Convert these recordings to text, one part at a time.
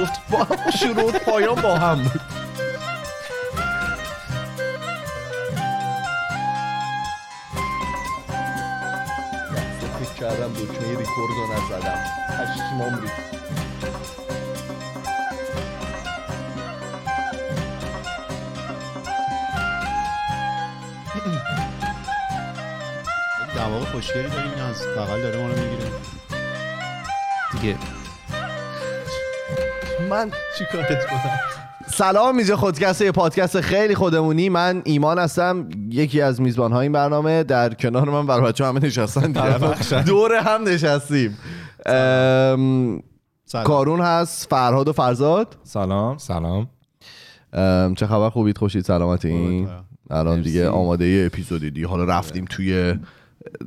گفت با هم شروع پایان با هم بود. فکر کردم دکمه ریکورد رو نزدم. پشمام ریخت. دماغ خوشگلی داریم از بغل داره ما رو می‌گیره. دیگه من چیکارت کنم؟ سلام اینجا خودکست یه پادکست خیلی خودمونی. من ایمان هستم یکی از میزبان های این برنامه. در کنار من بر بچه همه نشستن دیگه. دور هم نشستیم. ام، سلام. کارون هست فرهاد و فرزاد. سلام. سلام. ام، چه خبر؟ خوبید؟ خوشید؟ سلامتی الان دیگه. آماده یه اپیزودی. دیگه حالا رفتیم توی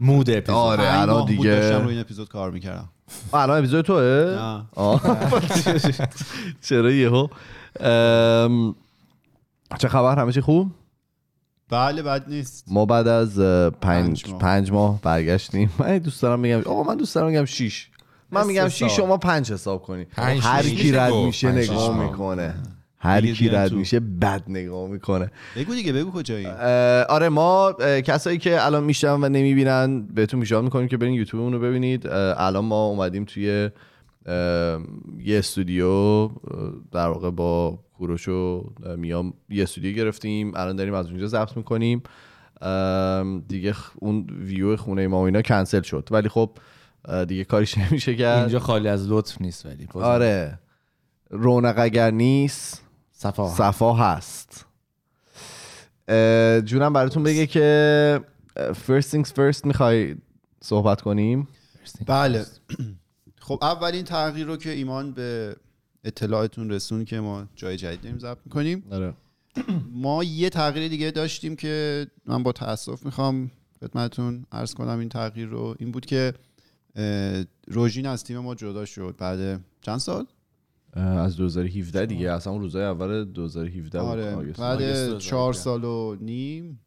مود اپیزود. آره الان دیگه داشتم روی این اپیزود کار می‌کردم. الان اپیزود توه. چرا یهو؟ ام، چه خبر؟ همه چی خوب؟ بله بد نیست. ما بعد از پنج پنج ماه. پنج ماه برگشتیم. من دوست دارم بگم آقا من دوست دارم بگم شیش. من میگم. شیش شما پنج حساب کنی. هر کی رد. میشه نگاه. می‌کنه. هر کی رد تو. میشه بد نگاه می‌کنه. بگو دیگه بگو کجایی؟ آره ما کسایی که الان میشنن و نمی‌بینن بهتون پیشنهاد می‌کنیم که برین یوتیوب رو ببینید. الان ما اومدیم توی یه استودیو در واقع با کوروش و میام یه استودیو گرفتیم. الان داریم از اونجا ضبط می‌کنیم. دیگه اون ویو خونه ما و اینا کنسل شد. ولی خب دیگه کاریش نمیشه کرد. اینجا خالی از لطف نیست ولی. آره. رونق اگر نیست صفا صفا هست. جونم براتون بگه که first things first می‌خوای صحبت کنیم؟ بله. خب اولین تغییر رو که ایمان به اطلاعتون رسون که ما جای جدید داریم ضبط می‌کنیم. آره. ما یه تغییر دیگه داشتیم که من با تاسف می‌خوام خدمتتون عرض کنم این تغییر رو. این بود که روژین از تیم ما جدا شد بعد چند سال؟ از 2017 دیگه اصلا اون روزای اول 2017 بود. آره آگست. بعد آگوست چهار 2017. سال و نیم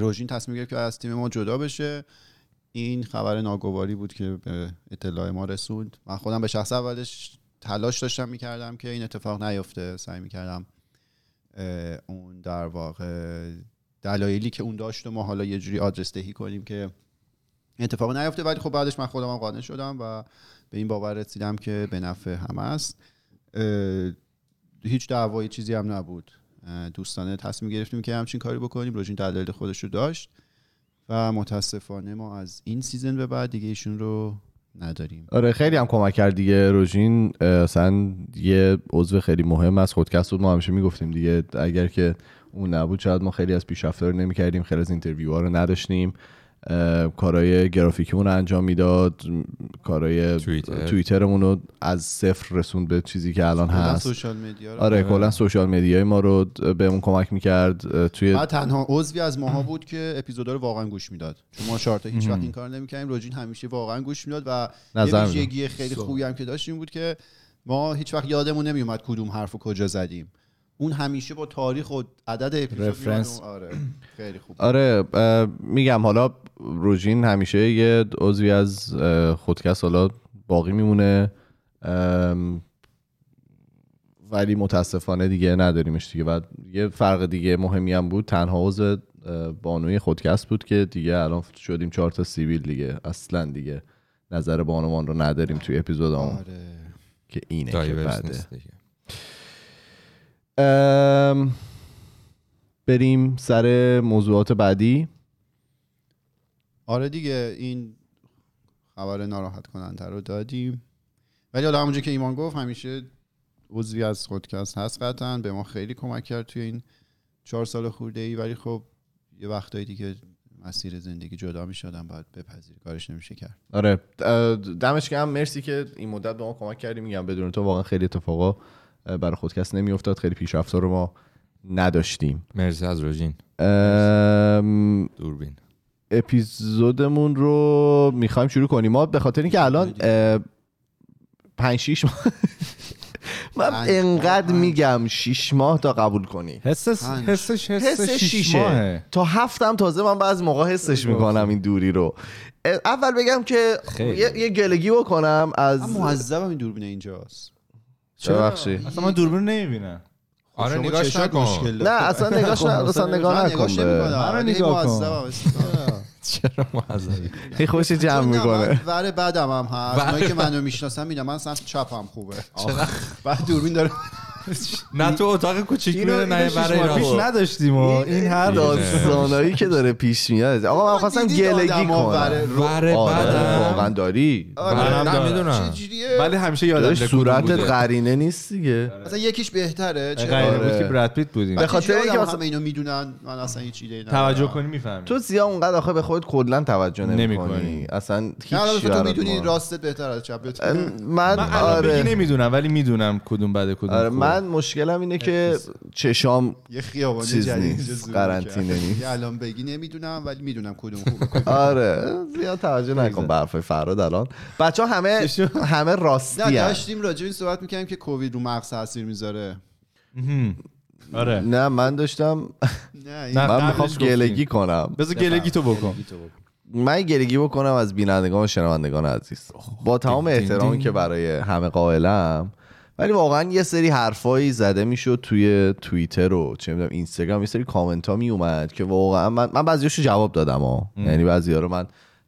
روژین تصمیم گرفت که از تیم ما جدا بشه این خبر ناگواری بود که به اطلاع ما رسوند من خودم به شخص اولش تلاش داشتم می‌کردم که این اتفاق نیفته سعی می‌کردم اون در واقع دلایلی که اون داشت و ما حالا یه جوری آدرس دهی کنیم که اتفاق نیفته ولی خب بعدش من خودم قانع شدم و به این باور رسیدم که به نفع همه است. هیچ دعوایی چیزی هم نبود. دوستانه تصمیم گرفتیم که همچین کاری بکنیم. روژین دلایل خودش رو داشت و متاسفانه ما از این season به بعد دیگه ایشون رو نداریم. آره خیلی هم کمک کرد دیگه. روژین اصلا یه عضو خیلی مهم از خودکست بود. ما همیشه می‌گفتیم دیگه اگر که اون نبود شاید ما خیلی از پیشرفتا رو نمی‌کردیم. خیلی از interview ها رو نداشتیم. کارهای گرافیکیمون رو انجام می‌داد کارهای توییتر. توییترمون رو از صفر رسوند به چیزی که الان هست. سوشال مدیا رو. آره کلا سوشال مدیای ما رو بهمون کمک می‌کرد توی بعد تنها عضوی از ماها بود که اپیزودا رو واقعا گوش می‌داد. چون ما چهارتا هیچ وقت این کار نمی‌کردیم روژین همیشه واقعا گوش می‌داد و یه خیلی خوبی هم که داشتیم بود که ما هیچ وقت یادمون نمیومد کدوم حرف و کجا زدیم. اون همیشه با تاریخ و عدد اپیزود آره خیلی خوب. آره میگم حالا روژین همیشه یه عضوی از خودکست حالا باقی میمونه. ولی متاسفانه دیگه نداریمش دیگه. و یه فرق دیگه مهمی هم بود. تنها عضو بانوی خودکست بود که دیگه الان شدیم چهار تا سیویل دیگه. اصلا دیگه نظر بانوان رو نداریم توی اپیزودمون آره. که اینه که دایورس بده نیست دیگه. ام، بریم سر موضوعات بعدی. آره دیگه این خبر ناراحت کننده رو دادیم. ولی حالا همونجور که ایمان گفت همیشه عضوی از خودکست هست قطعا. به ما خیلی کمک کرد توی این چهار سال خورده ای ولی خب یه وقتایی دیگه مسیر زندگی جدا می شدن باید بپذیری کارش نمیشه کرد. آره. دمش گرم. مرسی که این مدت به ما کمک کردی. میگم بدون تو واقعا خیلی اتفاقا برای خودکست نمیافتاد. خیلی پیشرفتا رو ما نداشتیم. مرسی از روژین. ام، دوربین. اپیزودمون رو می‌خوایم شروع کنیم. ما به خاطر اینکه الان پنج شیش ماه. من انقدر. میگم شیش ماه تا قبول کنی. حسش. حسش حس حس شیشه. تا هفتم تازه من بعض موقع حسش می‌کنم این دوری رو. اول بگم که. یه, یه گلگی بکنم از من معذبم این دوربین اینجاست. ببخشید اصلا من دوربین نمی‌بینم. آره نگاش نکن. مشکل نه. اصلا نگاش نه اصلا نگاه نکن. نگاش ولی نگاه کن. چرا معذبی؟ خیلی خوش جمع می‌کنه. ور بدم هم هست. اونایی که منو می‌شناسن می‌دونم من سمت چپم خوبه. بعد دوربین داره نه تو اتاق کوچیک میره نه برای ماه پیش نداشتیم و این هر داستانایی که داره پیش میاد آقا من خواستم گلگی کنم وره آره واقعا داری آره. منم نه، دارم. می‌دونم چجوریه؟ ولی همیشه یادم صورتت. قرینه نیست دیگه مثلا یکیش بهتره آره. بود که براد پیت بودیم به خاطر اینکه مثلا- همه اینو می‌دونن من اصلا هیچ ایده توجه کنی می‌فهمی تو زیاد اونقدر آخه به خودت کلا توجه نمی‌کنی نمی‌کنی. اصلا هیچ تو می‌دونی. راستت بهتر از چپت من, من آره نمی‌دونم ولی می‌دونم کدوم بده کدوم آره خوب. من مشکلم اینه که چشام یه خیابانی چیز جدید نیست. قرنطینه می‌کرد. نیست. یه الان بگی نمی‌دونم ولی می‌دونم کدوم خوبه آره زیاد توجه نکن به حرفای فراد الان بچه ها همه همه نه راستی هن. داشتیم راجع به این صحبت می‌کنیم که کووید رو مغز تاثیر می‌ذاره. آره نه من داشتم نه نه. من می‌خوام. گلگی کنم بذار گلگی تو بکن من گلگی بکنم از بینندگان و شنوندگان عزیز با تمام احترامی. که برای همه قائلم ولی واقعا یه سری حرفایی زده می‌شد توی توییتر و چه می‌دونم اینستاگرام یه سری کامنت ها می اومد که واقعا من من بعضیاشو جواب دادم ها یعنی بعضیا رو من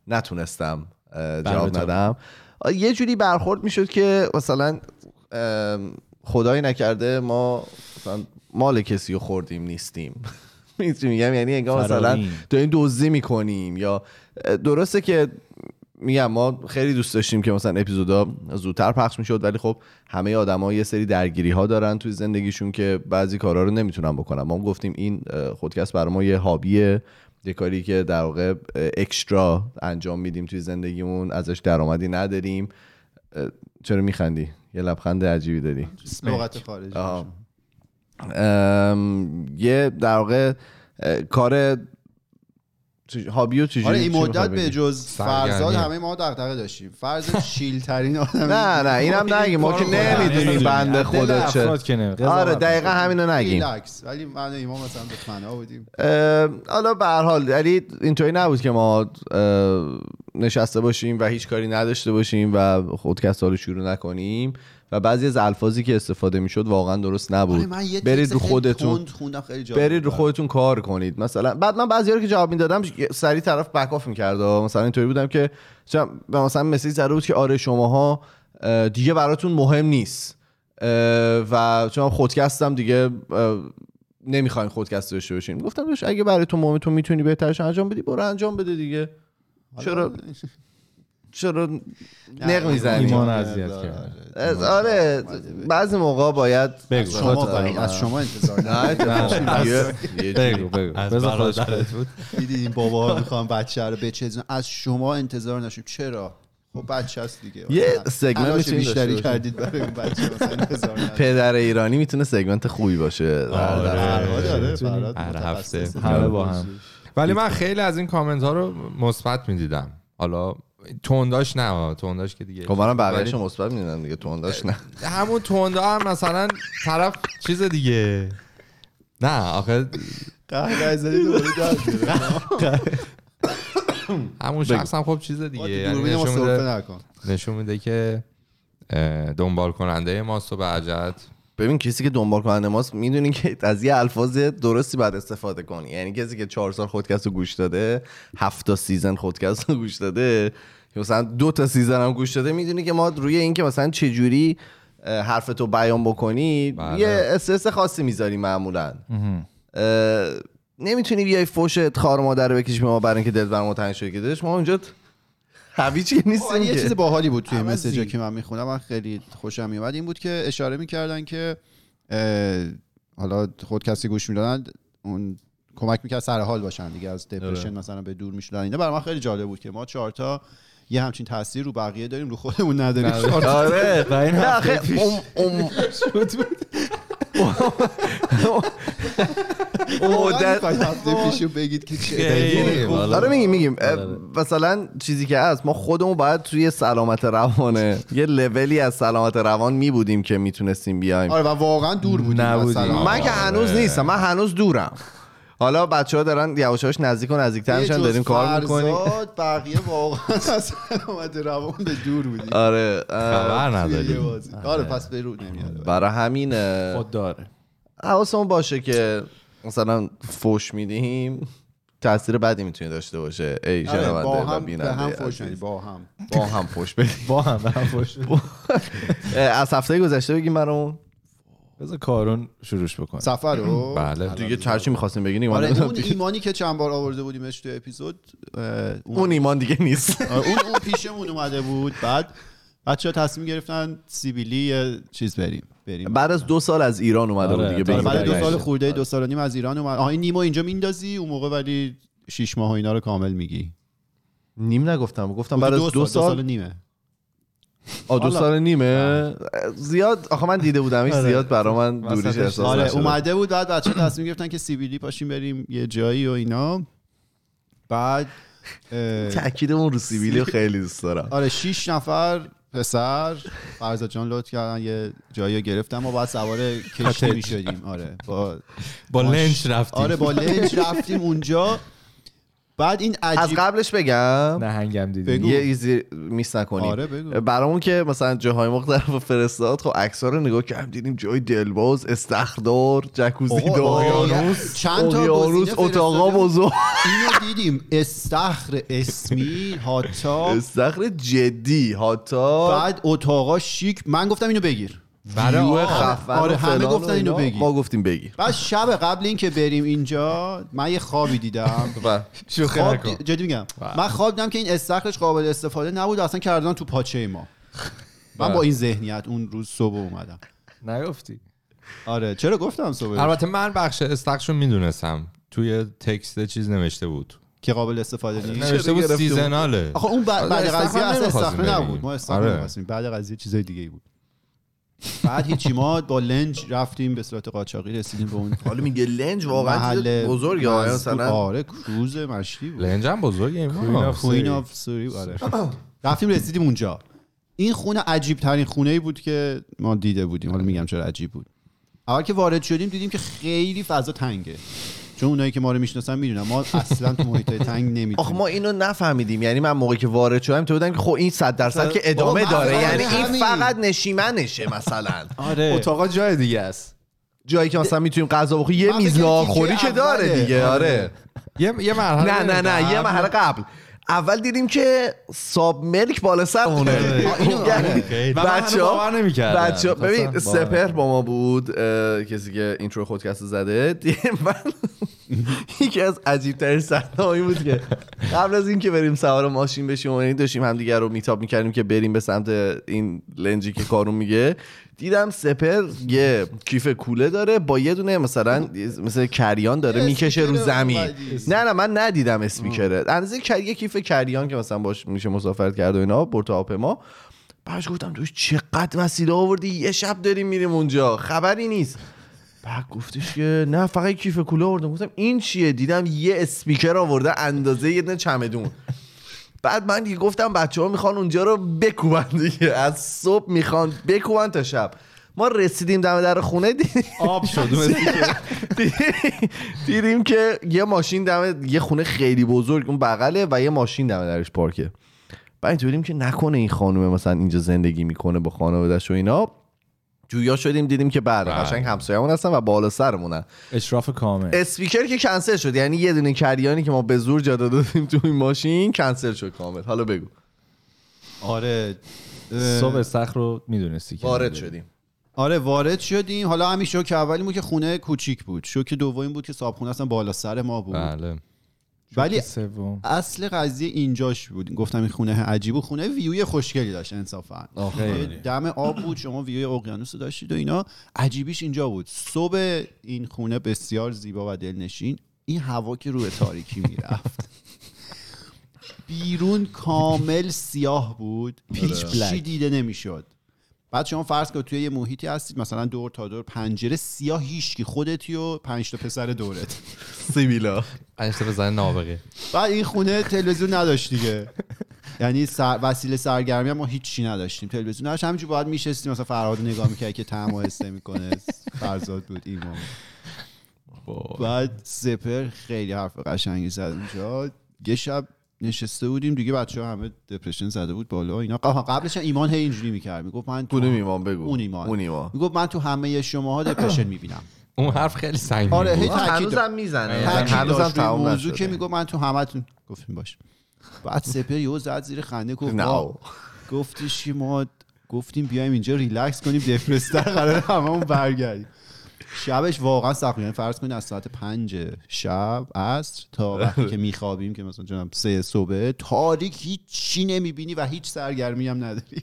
نتونستم اه، جواب بله، ندم. یه جوری برخورد می‌شد که مثلا ام، خدایی نکرده ما مثلا مال کسی رو خوردیم نیستیم. میگم یعنی انگار مثلا. داریم دزدی می‌کنیم یا درسته که میگم ما خیلی دوست داشتیم که مثلا اپیزودا زودتر پخش می‌شد ولی خب همه آدما یه سری درگیری ها دارن توی زندگیشون که بعضی کارا رو نمی‌تونن بکنن. ما گفتیم این خودکست برای ما یه هابیه یه کاری که در واقع اکسترا انجام میدیم توی زندگیمون ازش درآمدی نداریم. چرا میخندی؟ یه لبخند عجیبی داری لغت خارجی. یه در واقع کار چ- هابی و چجوری آره این مدت؟ به جز. فرزاد همه ما دغدغه داشتیم فرض شیل ترین آدم نه نه اینم نگیم ما که. نمی‌دونیم نمی‌دونی. بنده خدا چه افراد که نه. آره دقیقا همینو نگیم ریلکس ولی من ایمان مثلا دشمنا بودیم حالا به هر حال ولی اینطوری نبود که ما نشسته باشیم و هیچ کاری نداشته باشیم و خودکست ها رو شروع نکنیم و بعضی از الفاظی که استفاده می‌شد واقعا درست آره نبود یه برید رو خودتون. برید رو. خودتون کار کنید. مثلا بعد من بعضی رو که جواب می‌دادم سری طرف بک آف می‌کرد. مثلا اینطوری بودم که مثلا مسیج زده بود که آره شماها اه، دیگه براتون مهم نیست. و چون خودکستم دیگه نمی‌خواین خودکست داشته باشین. گفتم اگه برای تو مهم تو می‌تونی بهترش انجام بدی. برو انجام بده دیگه. چرا؟ چرا نق می‌زنی؟ ایمان اذیت کرد. آره بعضی موقع باید بگو. شما از شما انتظار. بگو بگو. از بذار خودش بود. بابا می‌خوام بچه رو بچزن از شما انتظار نشیم چرا؟ خب بچه هست دیگه. یه سگمنت بیشتری. کردید برای اون بچه. پدر ایرانی می‌تونه سگمنت خوبی باشه. آره. آره، هر. هفته. همه با هم. ولی من خیلی از این کامنت ها رو مثبت می‌دیدم. حالا تنداش نه تنداش که دیگه خب منم ولی بقیه‌اشو مثبت می‌دونم دیگه تو داشت نه. همون توندا هم مثلا طرف چیز دیگه. نه آخه. همون شخص هم خب چیز دیگه. یعنی نشون میده, نکن. نشون میده که دنبال کننده ماست و به عجت. ببین کسی که دنبال کننده ماست می‌دونی که از یه الفاظ درستی باید استفاده کنی. یعنی کسی که چهار سال خودکست رو گوش داده هفت تا season خودکست رو گوش داده مثلا دو تا season هم گوش داده می‌دونی که ما روی این که مثلا چجوری اه، حرفتو بیان بکنی بله. یه استرس خاصی می‌ذاری معمولا. نمی‌تونی بیای فوش خار مادر رو بکشی به ما برای اینکه دل بر ما تنگ شده که ما اونجا هویجی خب، ولی نیستیم یه که چیز باحالی بود توی. مسیجا که من می‌خونم من خیلی خوشم میومد این بود که اشاره می‌کردن که حالا خود کسی گوش می‌دادن اون کمک می‌کرد سر حال باشن دیگه از دپرشن مثلا به دور می‌شدن. اینا برای من خیلی جالب بود که ما چهارتا یه همچین تاثیر رو بقیه داریم رو خودمون نداریم. آره و این نه هفته مدت پیشو بگید که چه. آره میگیم میگیم اه، آره. مثلا چیزی که هست ما خودمون باید توی سلامت روانه یه لولی از سلامت روان می بودیم که می‌تونستیم بیایم آره و واقعا دور بودیم. من که آره. هنوز نیستم من هنوز دورم حالا بچه ها دارن یواشاش نزدیک و نزدیکتر میشن داریم کار می‌کنیم بقیه واقعا از اومده روان به دور بودیم. آره خبر نداریم. بازی. آره پس به رو نمیاد برای همین خود داره. حواسمون باشه که مثلا فوش میدیم تاثیر بدی می‌تونه داشته باشه. ای آره، شنونده با و هم به بیننده هم. فوش با هم. با هم فوش بدیم. با هم به هم فوش از هفته گذشته بگیم برامون. بذار کارون شروعش بکنه. سفر رو؟ بله. دیگه چرچی می‌خواستیم بگیم آره اون ایمانی که چند بار آورده بودیمش تو اپیزود اون اون ایمان دیگه نیست. آره، اون اون پیشمون اومده بود. بعد بچه ها تصمیم گرفتن سیبیلی یه چیز بریم بریم. بعد از دو سال از ایران اومده بود آره، دیگه آره، بگیم بعد دو. سال خورده دو سال و نیم از ایران اومد. آها این نیمو اینجا میندازی؟ اون موقع ولی شیش ماه و اینا رو کامل میگی. نیم نگفتم گفتم بعد از دو دو سال سال نیمه. آ دو. سال نیمه؟ زیاد؟ آخه من دیده بودمش آره. زیاد برا من دوریش احساس آره. اومده بود بعد بچه تصمیم گرفتن که سیبیلی پاشیم بریم یه جایی و اینا. بعد تاکیدمون رو سیبیلی رو خیلی دوست دارم. آره شیش نفر پسر فرزاد جان لطف کردن یه جایی رو گرفتم و بعد سوار کشتی شدیم آره با با لنچ رفتیم. آره با لنج رفتیم اونجا. بعد این از عجیب قبلش بگم. نهنگم دیدیم بگو. یه ایزی میس نکنیم آره بگو. برامون که مثلا جاهای مختلف فرستاد خب عکس‌ها رو نگاه کردیم دیدیم جای دلباز استخدار جکوزی دار اقیانوس، چند تا اقیانوس اتاقا. بزرگ. اینو دیدیم. استخر اسمی هاتا استخر جدی حتی بعد اتاقا شیک. من گفتم اینو بگیر. برای. خفن آره، همه گفتن اینو. بگی. ما گفتیم بگی. بعد شب قبل اینکه بریم اینجا من یه خوابی دیدم. خواب جدی میگم. من خواب دیدم که این استخرش قابل استفاده نبود اصلا کردن تو پاچه ما. من با این ذهنیت اون روز صبح اومدم. نگفتی. آره چرا گفتم صبح؟ البته من بخش رو می‌دونستم. توی text چیز نوشته بود. که قابل استفاده نیست. نوشته بود؟ سیزناله. آخه اون بعد, استخر قضیه اصلا استخره. نبود. ما استخره آره. بعد قضیه چیزای دیگه ای بود. بعد هیچی ما با لنج رفتیم به صورت قاچاقی رسیدیم به اون حالا میگه لنج واقعا بزرگ. مثلا آره کروز مشتی بود. لنجم بزرگه ایمان. Queen of Surrey آره. رفتیم رسیدیم اونجا. این خونه عجیب ترین خونه ای بود که ما دیده بودیم. حالا میگم چرا عجیب بود. اول که وارد شدیم دیدیم که خیلی فضا تنگه. چون اونایی که ما رو می‌شناسن می‌دونن. ما اصلا تو محیط تنگ آخه نمی‌تونیم ما اینو نفهمیدیم. یعنی من موقعی که وارد شدم تو بودم که خب این 100 درصد که ادامه داره. یعنی. این فقط نشیمنشه مثلا. آره. اتاقا جای دیگه است. جایی که مثلا می‌تونیم غذا بخوریم یه میز تیکه که داره. دیگه آره. یه یه مرحله نه نه نه یه مرحله قبل. اول دیدیم که ساب ملک بالا سرمونه بچه ها. بچه ببین باور سپر با ما بود کسی که اینترو خودکست زده. من یکی از عجیب ترین صحنه‌هایی بود که قبل از اینکه بریم سوار ماشین بشیم و این داشتیم همدیگه رو میتاب می‌کردیم که بریم به سمت این لنجی که کارون میگه. دیدم سپر یه کیف کوله داره با یه دونه مثلا مثل کریان داره می‌کشه رو زمین. نه نه من ندیدم اسپیکره. اندازه یه کیف کریان که مثلا باش میشه مسافرت کرد و اینا برد ما. بعدش گفتم توش چقدر وسیله آوردی؟ یه شب داریم میریم اونجا. خبری نیست. بعد گفتش که نه فقط کیف کوله آوردم. گفتم این چیه؟ دیدم یه اسپیکر آورده اندازه یه دونه چمدون. بعد من دیگه گفتم بچه ها می‌خوان اونجا رو بکوبن دیگه. از صبح می‌خوان بکوبن تا شب. ما رسیدیم دم در خونه دیدیم آب شد. دیدیم که یه ماشین دم یه خونه خیلی بزرگ اون بغله و یه ماشین دم درش پارکه. بعد اینطور دیدیم که نکنه این خانومه مثلا اینجا زندگی می‌کنه با خانواده‌اش و اینا. جویا شدیم دیدیم که بله بله. قشنگ همسایه‌مون هستن و بالا سرمونن اشراف کامل. اسپیکر که کنسل شد یعنی یه دونه کریانی که ما به زور جا دادیم تو این ماشین کنسل شد کامل. حالا بگو. آره صبح استخر رو می‌دونستی که وارد. شدیم. آره وارد شدیم. حالا همین شوک اولی بود که خونه کوچیک بود. شوک دومی بود که صابخونه اصلا بالا سر ما بود. بله. ولی سوم. اصل قضیه اینجاش بود. گفتم این خونه عجیب و خونه ویوی خوشگلی داشت انصافا. یه دم آب بود شما ویوی اقیانوس داشتید و اینا. عجیبیش اینجا بود. صبح این خونه بسیار زیبا و دلنشین این هوا که روی تاریکی می‌رفت. بیرون کامل سیاه بود. هیچ چی دیده نمی‌شد. بعد شما فرض کن توی یه محیطی هستید مثلا دور تا دور پنجره سیاه هیچکی خودتی و پنج تا پسر دورت. سیبیلا پنج بزن نابغه. بعد این خونه تلویزیون نداشت دیگه. یعنی سر... وسیله سرگرمی هم ما هیچی نداشتیم. تلویزیون نداشت. همینجور باید میشستیم مثلا فرهاد نگاه می‌کرد که و حسه می‌کنه فرزاد بود ایمان بعد سپر خیلی حرف قشنگی زد اونجا. یه شب نشسته بودیم دیگه بچه ها همه دپرشن زده بود بالا اینا. قبلش ایمان هی اینجوری می‌کرد. می‌گفت من تو ایمان؟ بگو. اون ایمان. اون ایمان. می‌گفت من تو همه شماها دپرشن می‌بینم. اون حرف خیلی سنگین آره، هی هنوزم می‌زنه. هنوزم تمام موضوع که می‌گفت من تو همتون گفتیم باش. بعد سپر یهو زد زیر خنده گفت. گفتش که ما گفتیم بیایم اینجا ریلکس کنیم دپرستر قرار هممون برگردیم. شبش واقعا سخت. یعنی فرض کنید از ساعت پنج شب عصر تا وقتی که میخوابیم که مثلا جناب سه صبح تاریک هیچی نمی‌بینی و هیچ سرگرمی هم نداری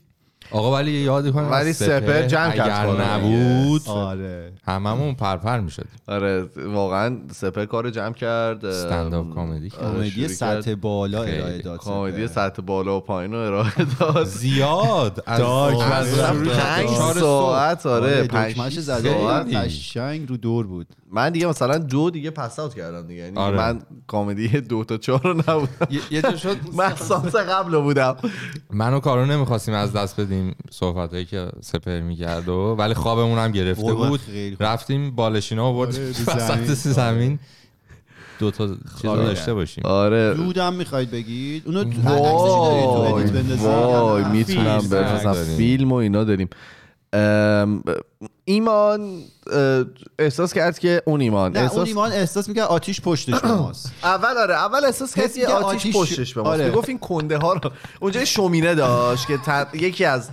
آقا ولی یاد کنم ولی سپر جمع کرد اگر کارو. نبود آره هممون پرپر می‌شد آره واقعا سپر کار جمع کرد استنداپ کمدی کمدی سطح. بالا. ارائه داد کمدی. سطح بالا و پایین رو ارائه داد زیاد از. پنج. ساعت آره آره پنج ساعت. قشنگ رو دور بود من دیگه مثلا دو دیگه پس اوت کردم دیگه یعنی آره. من کامدی دو تا چهار رو نبودم یه- جا شد من سانس قبل بودم من و کارو نمی‌خواستیم از دست بدیم صحبت هایی که سپر می‌کرد و ولی خوابمون هم گرفته بود. رفتیم بالشینا و آره، وسط زمین. زمین. دو تا چیز داشته باشیم. آره. دودم می‌خواید بگید؟ اونو وای؟ می‌تونم بفرستم. فیلم و اینا داریم. ایمان احساس کرد که اون ایمان نه اون احساس ایمان احساس می‌کرد آتیش پشتش به ماست. اول آره اول احساس کرد می‌کرد آتیش آتیش- پشتش به ما آره. گفت این کنده ها رو اونجا شومینه داشت که یکی از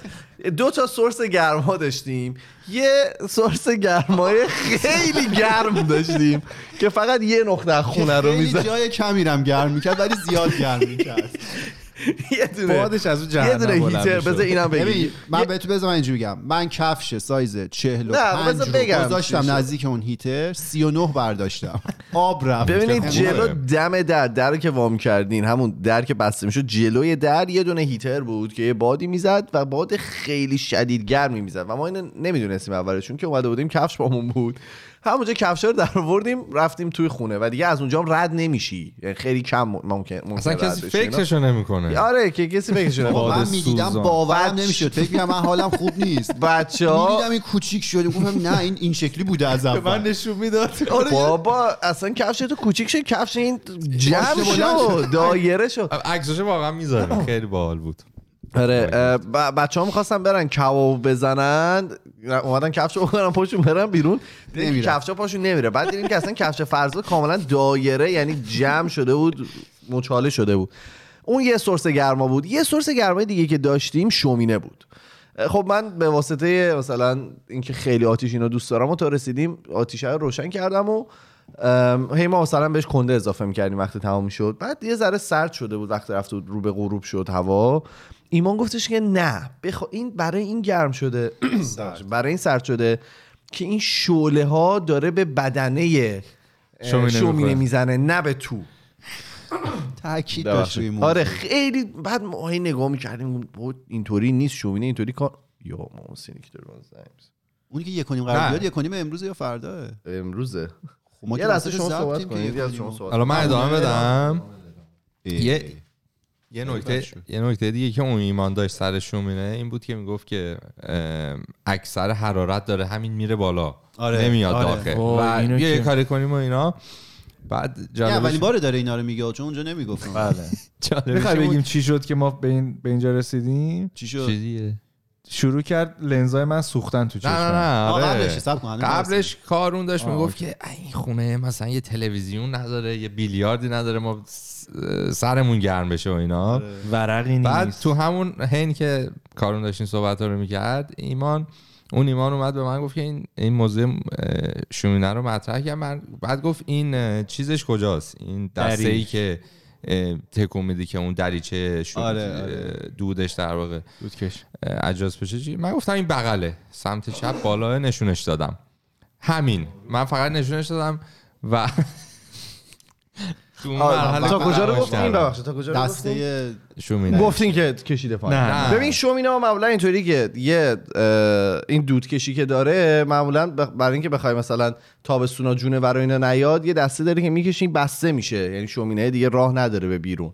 دو تا سورس گرما داشتیم. یه سورس گرمای خیلی گرم داشتیم که فقط یه نقطه از خونه رو خیلی می‌زد. جای کمی رم گرم می‌کرد ولی زیاد گرم می‌کرد. یه دونه. بادش از اون یه جهنم دونه بلند هیتر. بذار اینم بگی. من بهتون بذار من اینجوری بگم. من کفش سایز 45 نه، بذار بگم. چی گذاشتم. نزدیک اون هیتر. 39 برداشتم. آب رفت. ببینید خب، جلو. دم در در رو که وام کردین همون در که بسته می‌شد جلوی در یه دونه هیتر بود که یه بادی می‌زد و باد خیلی شدید گرمی می‌زد. و ما اینو نمی‌دونستیم اولش چون که اومده بودیم کفش بامون بود. همونجا کفش رو در آوردیم رفتیم توی خونه و دیگه از اونجا هم رد نمیشی. یعنی خیلی کم ممکن ممکن اصلا کسی. فکرشو نمی‌کنه. آره که کسی فکرشو نمی‌کنه. من می‌دیدم. باورم بچ- نمی‌شد. فکر می‌کردم من حالم خوب نیست. بچه ها می‌دیدم این کوچیک شده. گفتم نه این این شکلی بوده از به اول. من نشون می‌داد. بابا. اصلا کفش تو کوچیک شد. کفش این جمع شد. دایره شد. عکساشو واقعا می‌ذاریم خیلی باحال بود. آره بچه ها می‌خواستن برن کباب بزنن اومدن کفش بکنن پاشون برن بیرون. دیدیم. کفش پاشون نمیره. بعد دیدیم که اصلا کفش فرزاد کاملا دایره یعنی جمع شده بود مچاله شده بود. اون یه سورس گرما بود. یه سورس گرمای دیگه که داشتیم شومینه بود. خب من به واسطه مثلا اینکه خیلی آتیش اینو دوست دارم و تا رسیدیم آتیشه رو روشن کردم و هی ما مثلا بهش کنده اضافه می‌کردیم وقتی تمام شد بعد یه ذره سرد شده بود وقتی رفت رو به غروب شد هوا ایمان گفتش که نه بخوا این برای این گرم شده برای این سرد شده که این شعله ها داره به بدنه شومینه. می‌زنه نه به تو تاکید داشت. آره خیلی بعد ما هی نگاه می‌کردیم اینطوری نیست شومینه اینطوری کار یا ما که. اونی که یک و نیم قرار. بیاد یک و نیم امروز یا فردا امروزه خب ما یه لحظه شما صحبت کنید حالا من ادامه بدم. یه یه نکته یه نکته دیگه که اون ایمان داشت سر شومینه این بود که می‌گفت که اکثر حرارت داره همین میره بالا. آره، نمیاد آره. داخل. و بیا یه کاری کنیم و اینا. بعد اولین بار داره اینا رو میگه چون اونجا نمی‌گفتم بله. می‌خوای بگیم چی شد که ما به, این به اینجا رسیدیم؟ چی شد چیزیه؟ شروع کرد لنزای من سوختن تو نه نه چشمم نه آه، آره. قبلش حساب کن هنوز قبلش کارون داشت می‌گفت که ای، این خونه مثلا یه تلویزیون نداره یه بیلیاردی نداره ما سرمون گرم بشه و اینا آره. ورقی بعد نیست تو همون حین که کارون داشت این صحبت رو می‌کرد ایمان اون ایمان اومد به من گفت که این این موضوع اه، شومینه رو مطرح کرد من بعد گفت این چیزش کجاست این دسته ای. که تکون میدی که اون دریچه شو آره، آره. دودش در واقع دودکش. اجاز بشه. چی؟ من گفتم این بغله. سمت چپ بالا نشونش دادم. همین. من فقط نشونش دادم و تو اون مرحله تا کجا رو گفتین. ببخشید تا کجا رو دسته شومینه. گفتین که کشیده پایین. ببین شومینه ها معمولا اینطوری که یه این دود کشی که داره معمولا برای اینکه بخوای مثلا تابستونا جونه برای اینا نیاد یه دسته داره که می‌کشین بسته میشه. یعنی شومینه دیگه راه نداره به بیرون.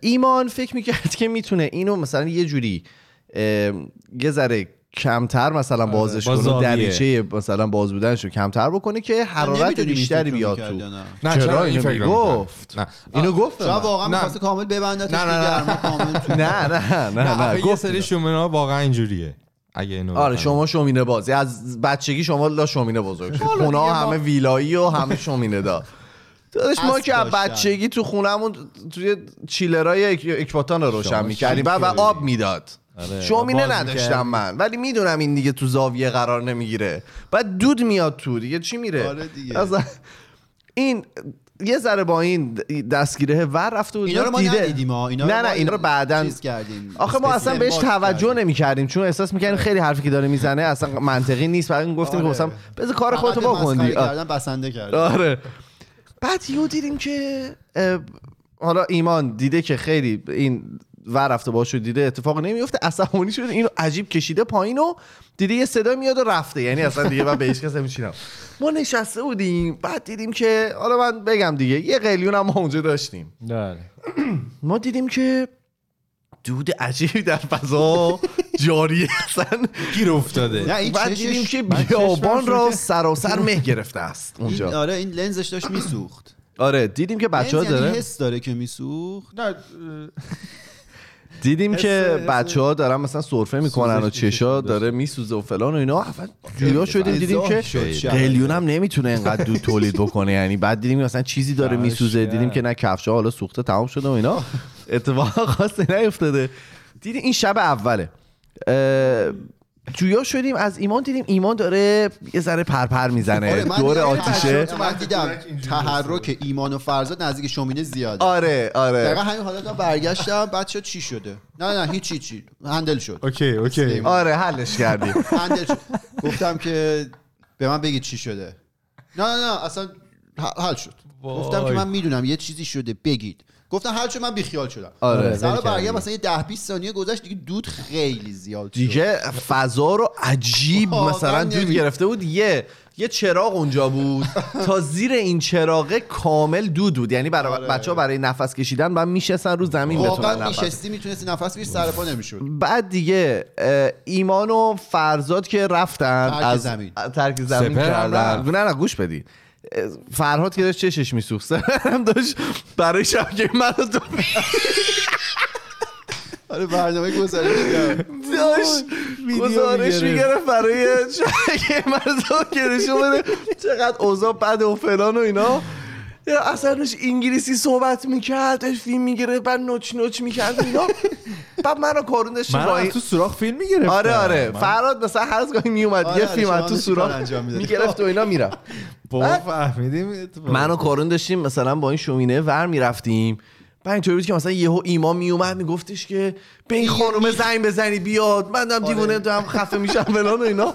ایمان فکر می‌کرد که می‌تونه اینو مثلا یه جوری یه ذره کمتر مثلا بازش با کنه. دریچه مثلا باز بودنش رو کمتر بکنه که حرارت بیشتری بیاد تو. نه؟ چرا چرا این اینو فکر گفت. نه. اینو گفت من. واقعا. می‌خواسته کامل ببندتش نه، نه، نه. گرما کامل تو نه نه نه نه نه. یه گفت سری شومینه ها واقعا اینجوریه. اگه اینو آره. شما شومینه بازی. از بچگی شما لا شومینه بزرگ شد. خونه ها همه ویلایی و همه شومینه دا داداش ما که از. بچگی تو خونهمون توی چیلرای اک- اکباتان رو روشن می‌کردیم. بعد آب می‌داد. شومینه باز نداشتم. من ولی می‌دونم این دیگه تو زاویه قرار نمی‌گیره بعد دود میاد تو دیگه چی میره آره دیگه. این یه ذره با این دستگیره ور رفته بود اینا رو ما دیده. ندیدیم ها اینا نه نه ما اینا رو کردیم آخه ما اصلا بهش توجه. نمی کردیم چون احساس می‌کردیم خیلی حرفی که داره می‌زنه اصلا منطقی نیست بعد گفتیم که آره. مثلا بذار کار خودتو بکن مسخره دیگه. بسنده کرد آره بعد یهو دیدیم که حالا ایمان دیده که خیلی این ور رفته باشه دیده اتفاق نمیفته. عصبانی شده اینو عجیب کشیده پایین و دیده یه صدا میاد و رفته. یعنی اصلا دیگه من به هیچ کس نمیشینم. ما نشسته بودیم بعد دیدیم که حالا من بگم دیگه یه قلیون هم ما اونجا داشتیم. بله. ما دیدیم که دود عجیبی در فضا جاریه اصلا گیر افتاده. نه این بعد چشش- دیدیم که بیابان را. سراسر مه گرفته است این اونجا. آره این لنزش داشت میسوخت. آره دیدیم که بچه ها یعنی داره حس داره که میسوخت. نه دیدیم که بچه ها دارن مثلا سرفه می‌کنن و چشا. داره میسوزه و فلان و اینا. اول جویا شدیم دیدیم که. قلیون هم نمی‌تونه اینقدر دود تولید بکنه. یعنی بعد دیدیم که مثلا چیزی داره میسوزه. دیدیم. که نه کفش حالا سوخته تمام شده و اینا. اتفاق خاصی نیفتاده. دیدیم این شب اوله. جویا شدیم از ایمان دیدیم ایمان داره یه ذره پرپر می‌زنه. آره، دور آتیشه. من دیدم تحرک ایمان و فرزاد نزدیک شومینه زیاده. آره آره. دقیقا همین حالت من برگشتم شد چی شده؟ نه نه هیچ چی handle شد. okay okay. آره حلش کردیم. handle شد. گفتم که به من بگید چی شده. نه نه نه اصلا حل شد. گفتم که من می‌دونم یه چیزی شده بگید. گفتم شد من بیخیال شدم. آره. سر کردی. مثلا یه ده 20 ثانیه گذشت دیگه دود خیلی زیاد شد. دیگه فضا رو عجیب مثلا دود یعنی- گرفته بود. یه یه چراغ اونجا بود. تا زیر این چراغه کامل دود بود. یعنی برای آره. بچه ها برای نفس کشیدن و میشستن رو زمین بتونن واقعا نفس. میشستی می‌تونستی نفس بگیری سر پا نمی‌شد. بعد دیگه ایمان و فرزاد که رفتن ترک از زمین. ترک زمین کردن. نه نه گوش بدی اه، فرهاد که داشت چشش میسوخت. سپرم داشت برای شبکه من و تو. آره برنامه دیدم داشت گزارش می‌گرفت. برای شبکه که نشون بده چقدر اوضاع بد و فلان و اینا. اصلا داشت انگلیسی صحبت می‌کرد داشت فیلم می‌گرفت بعد نوچ نوچ می‌کرد. اینا. بعد من رو کارون داشتیم من با از این تو سوراخ فیلم می‌گرفتم. آره آره. فراد مثلا هر از گاهی میومد آره، یه فیلم شما از تو سوراخ. می‌گرفت و اینا می‌رفت. بابا بعد- فهمیدیم اتفاق. من و کارون داشتیم مثلا با این شومینه ور می‌رفتیم. بعد اینطوری بود که مثلا یهو ایمان میومد میگفتش که به این خانم زنگ بزنی بیاد. من دارم دیوونه دارم خفه میشم فلان و اینا.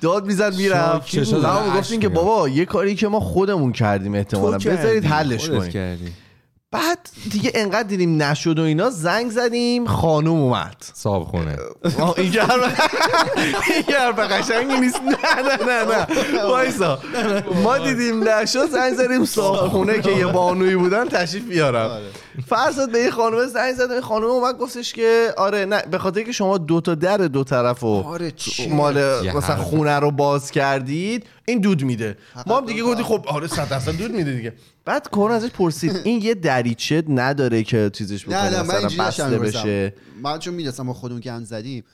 داد می‌زد می‌رفت بود. ما اشک گفتیم که. بابا یه کاری که ما خودمون کردیم احتمالا بذارید حلش کنیم. بعد دیگه انقدر دیدیم نشد و اینا زنگ زدیم خانوم اومد. صاحب خونه. این که حرف این قشنگی نیست. نه نه نه نه. وایسا. ما دیدیم نشد زنگ زدیم صاحب خونه که یه بانویی بودن تشریف بیارم. فرضت به یه خانومه زنگ زد این خانومه اومد گفتش که آره نه به خاطر که شما دو تا در دو طرف و آره مال مثلا. خونه رو باز کردید این دود میده. ما هم دیگه گفتیم خب آره صد درصد دود میده دیگه. بعد کورن ازش پرسید. این یه دریچه نداره که چیزش بکنه نه نه من بسته. بشه. من چون می‌دونستم ما خودمون گند زدیم.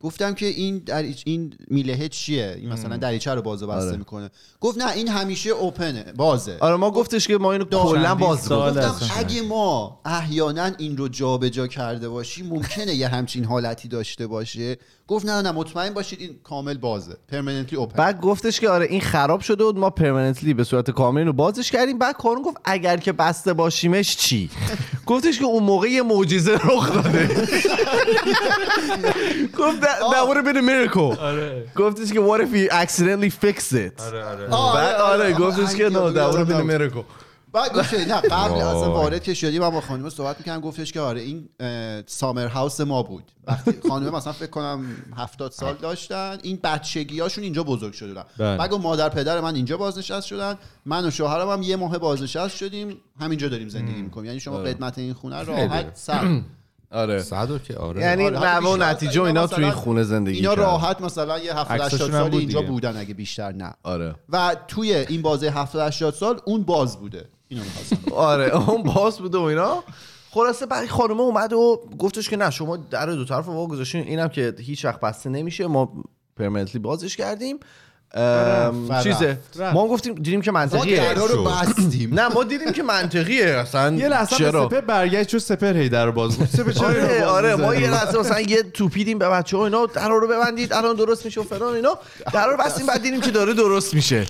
گفتم که این در این میلهه چیه؟ این مثلا دریچه رو باز و بسته آره. می‌کنه. گفت نه این همیشه اوپنه بازه. آره ما گفتش که ما اینو کلا باز گفتم. اگه ما احیانا این رو جابجا کرده باشیم ممکنه یه همچین حالتی داشته باشه. گفت نه نه مطمئن باشید این کامل بازه. پرمننتلی اوپن بعد گفتش که آره این خراب شده بود ما پرمننتلی به صورت کامل اینو بازش کردیم. بعد کارون گفت اگر که بسته باشیمش چی؟ گفتش که اون موقع یه معجزه رخ داده. گفت that, would have been a miracle. گفتش که what if we accidentally fix it? بعد آره گفتش که no that would have been a miracle. بعد گفت نه قبل اصلا. وارد که شدیم من با خانم صحبت می‌کردم گفتش که آره این سامر هاوس ما بود. وقتی خانم مثلا فکر کنم 70 سال داشتن این بچگیاشون اینجا بزرگ شده بودن. بله. بعد مادر پدر من اینجا بازنشست شدن من و شوهرم هم یه ماه بازنشست شدیم همینجا داریم زندگی می‌کنیم. یعنی شما قدمت این خونه راحت سر آره. صد و که آره. یعنی آره، حتی نحوه و نتیجه و اینا توی این خونه زندگی اینا. راحت مثلا یه 70 عکساشون 80 هم سال بود اینجا. بودن اگه بیشتر نه. آره. و توی این بازه 70 80 سال اون باز بوده. اینو می‌خواستم آره اون باز بوده و اینا. خلاصه بعد خانم اومد و گفتش که نه شما در دو طرف وا گذاشتین. اینم که هیچ وقت بسته نمیشه. ما پرمننتلی بازش کردیم. چیزه؟ رفت. ما گفتیم دیدیم که منطقیه. رو بستیم. نه ما دیدیم که منطقیه. اصلا یه لحظه به چرا؟ سپر برگشت چون سپر هی در رو باز بود سپر چرا آره آره ما؟ یه لحظه مثلا یه توپیدیم به بچه ها اینا. در رو ببندید. الان درست میشه و فلان اینا. در رو بستیم بعد دیدیم که داره درست میشه.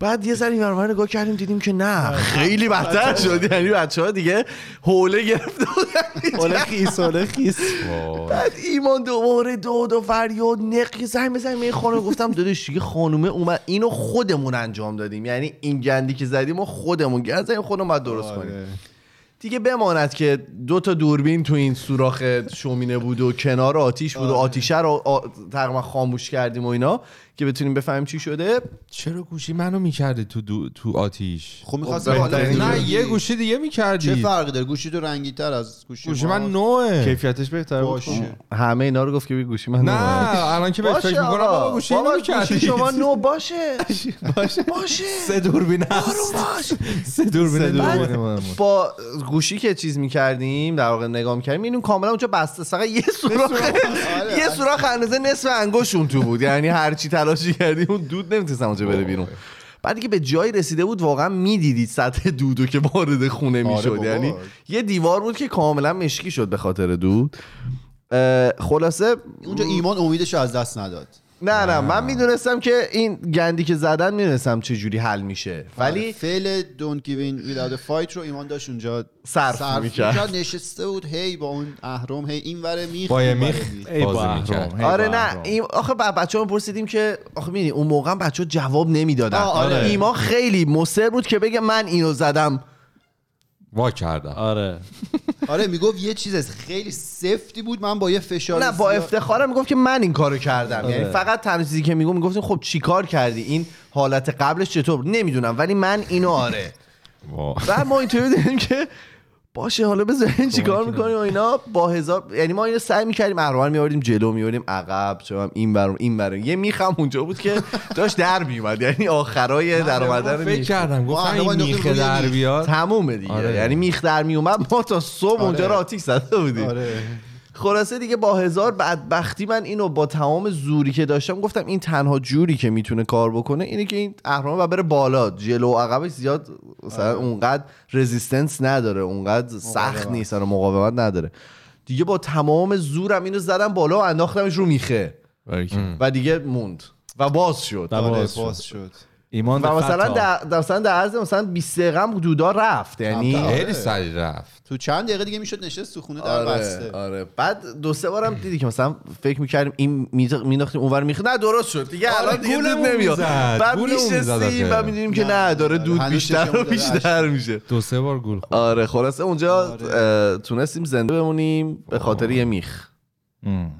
بعد یه ذره اینور نگاه کردیم دیدیم که نه. خیلی بدتر شد. یعنی بچه ها دیگه حوله گرفته بودن. اوله خیس اوله خیس. بعد ایمان دوباره داد و فریاد نقی زنگ بزنیم این خانم. گفتم داداش دیگه خانومه اومد اینو خودمون انجام دادیم. یعنی این گندی که زدیم و خودمون گند زدیم. خودمون باید درست کنیم. آره. دیگه بماند که دو تا دوربین تو این سوراخ شومینه بود و کنار آتیش بود و آتیشه رو تقریبا خاموش کردیم و اینا. که بتونیم بفهمیم چی شده. چرا گوشی منو می‌کردی تو دو... تو آتیش؟ خب می‌خواستم بهترین حالا نه یه گوشی دیگه چه می‌کردی فرقی داره؟ گوشی تو رنگی تر از گوشی گوشی ما؟ من نوه کیفیتش بهتر بود. باشه. همه اینا رو گفت که بی گوشی من نه الان که بهش فکر می‌کنم. بابا گوشی گوشی شما نو باشه. باشه. باشه. سه دوربین هست. سه دوربین سه دوربین دوربین. من. با گوشی که چیز می‌کردیم در واقع نگاه می‌کردیم اینو کاملا اونجا بسته. فقط یه سوراخ آره. یه سوراخ اندازه نصف انگشتون تو بود. یعنی هر چی تلاشی کردیم اون دود نمی‌تونست اونجا بره بیرون. بعد دیگه به جایی رسیده بود واقعا می‌دیدید سطح دودو که وارد خونه می‌شد. بابا. یعنی یه دیوار بود که کاملا مشکی شد به خاطر دود. خلاصه اونجا ایمان امیدش رو از دست نداد. نه نه من می‌دونستم که این گندی که زدن می‌دونستم چه جوری حل میشه ولی فعل دونت گیوین without a fight رو ایمان داشت اونجا صرف می‌کرد. نشسته بود هی با اون اهرم هی این وره میخ با میخ. با بازی آره با نه. این آخه بچه ها پرسیدیم که آخه می‌دونی اون موقع بچه ها جواب نمی‌دادن آره. ایمان خیلی مصر بود که بگه من اینو زدم وا کردم آره آره می‌گفت یه چیز خیلی سفتی بود من با یه فشار نه با افتخارم می‌گفت که من این کارو کردم آره. یعنی فقط تنها چیزی که میگم می‌گفتیم خب چیکار کردی این حالت قبلش چطور؟ نمی‌دونم ولی من اینو آره. بعد ما اینطوری دیدیم که باشه حالا بذارین چیکار می‌کنیم و اینا با هزار یعنی ما اینو سعی می‌کردیم اهرمن میآوردیم جلو میآوردیم عقب هم این برم این برم یه میخم اونجا بود که داشت در میومد یعنی آخرای در اومدن فکر میخ. کردم گفتم این روی در میخ. بیاد تمومه دیگه آره. یعنی میخ در میومد ما تا صبح اونجا آره. رو آتیش زده بودیم آره خلاصه دیگه با هزار بدبختی من اینو با تمام زوری که داشتم گفتم این تنها جوری که می‌تونه کار بکنه اینه که این اهرام و بره بالا. جلو و عقبش زیاد مثلا اونقدر رزिस्टنس نداره اونقدر سخت نیست آره مقاومت نداره. دیگه با تمام زورم اینو زدم بالا و انداختمش رو میخه. و دیگه موند. و باز شد. و آره باز شد. باز شد. ایمان و مثلا. در, مثلا در عرض مثلا 20 دقیقه هم دودا رفت یعنی آره. خیلی سریع رفت تو چند دقیقه دیگه می‌شد نشست تو خونه در آره بسته آره بعد دو سه بارم دیدی که مثلا فکر می‌کردیم این مینداختیم اونور میخ نه درست شد دیگه آره، الان دیگه دود نمیاد. بعد میشستیم. و می‌دونیم که نه، داره نه، دود بیشتر و بیشتر میشه دو سه بار گول خورد آره خلاصه اونجا آره. تونستیم زنده بمونیم به خاطر یه میخ. آره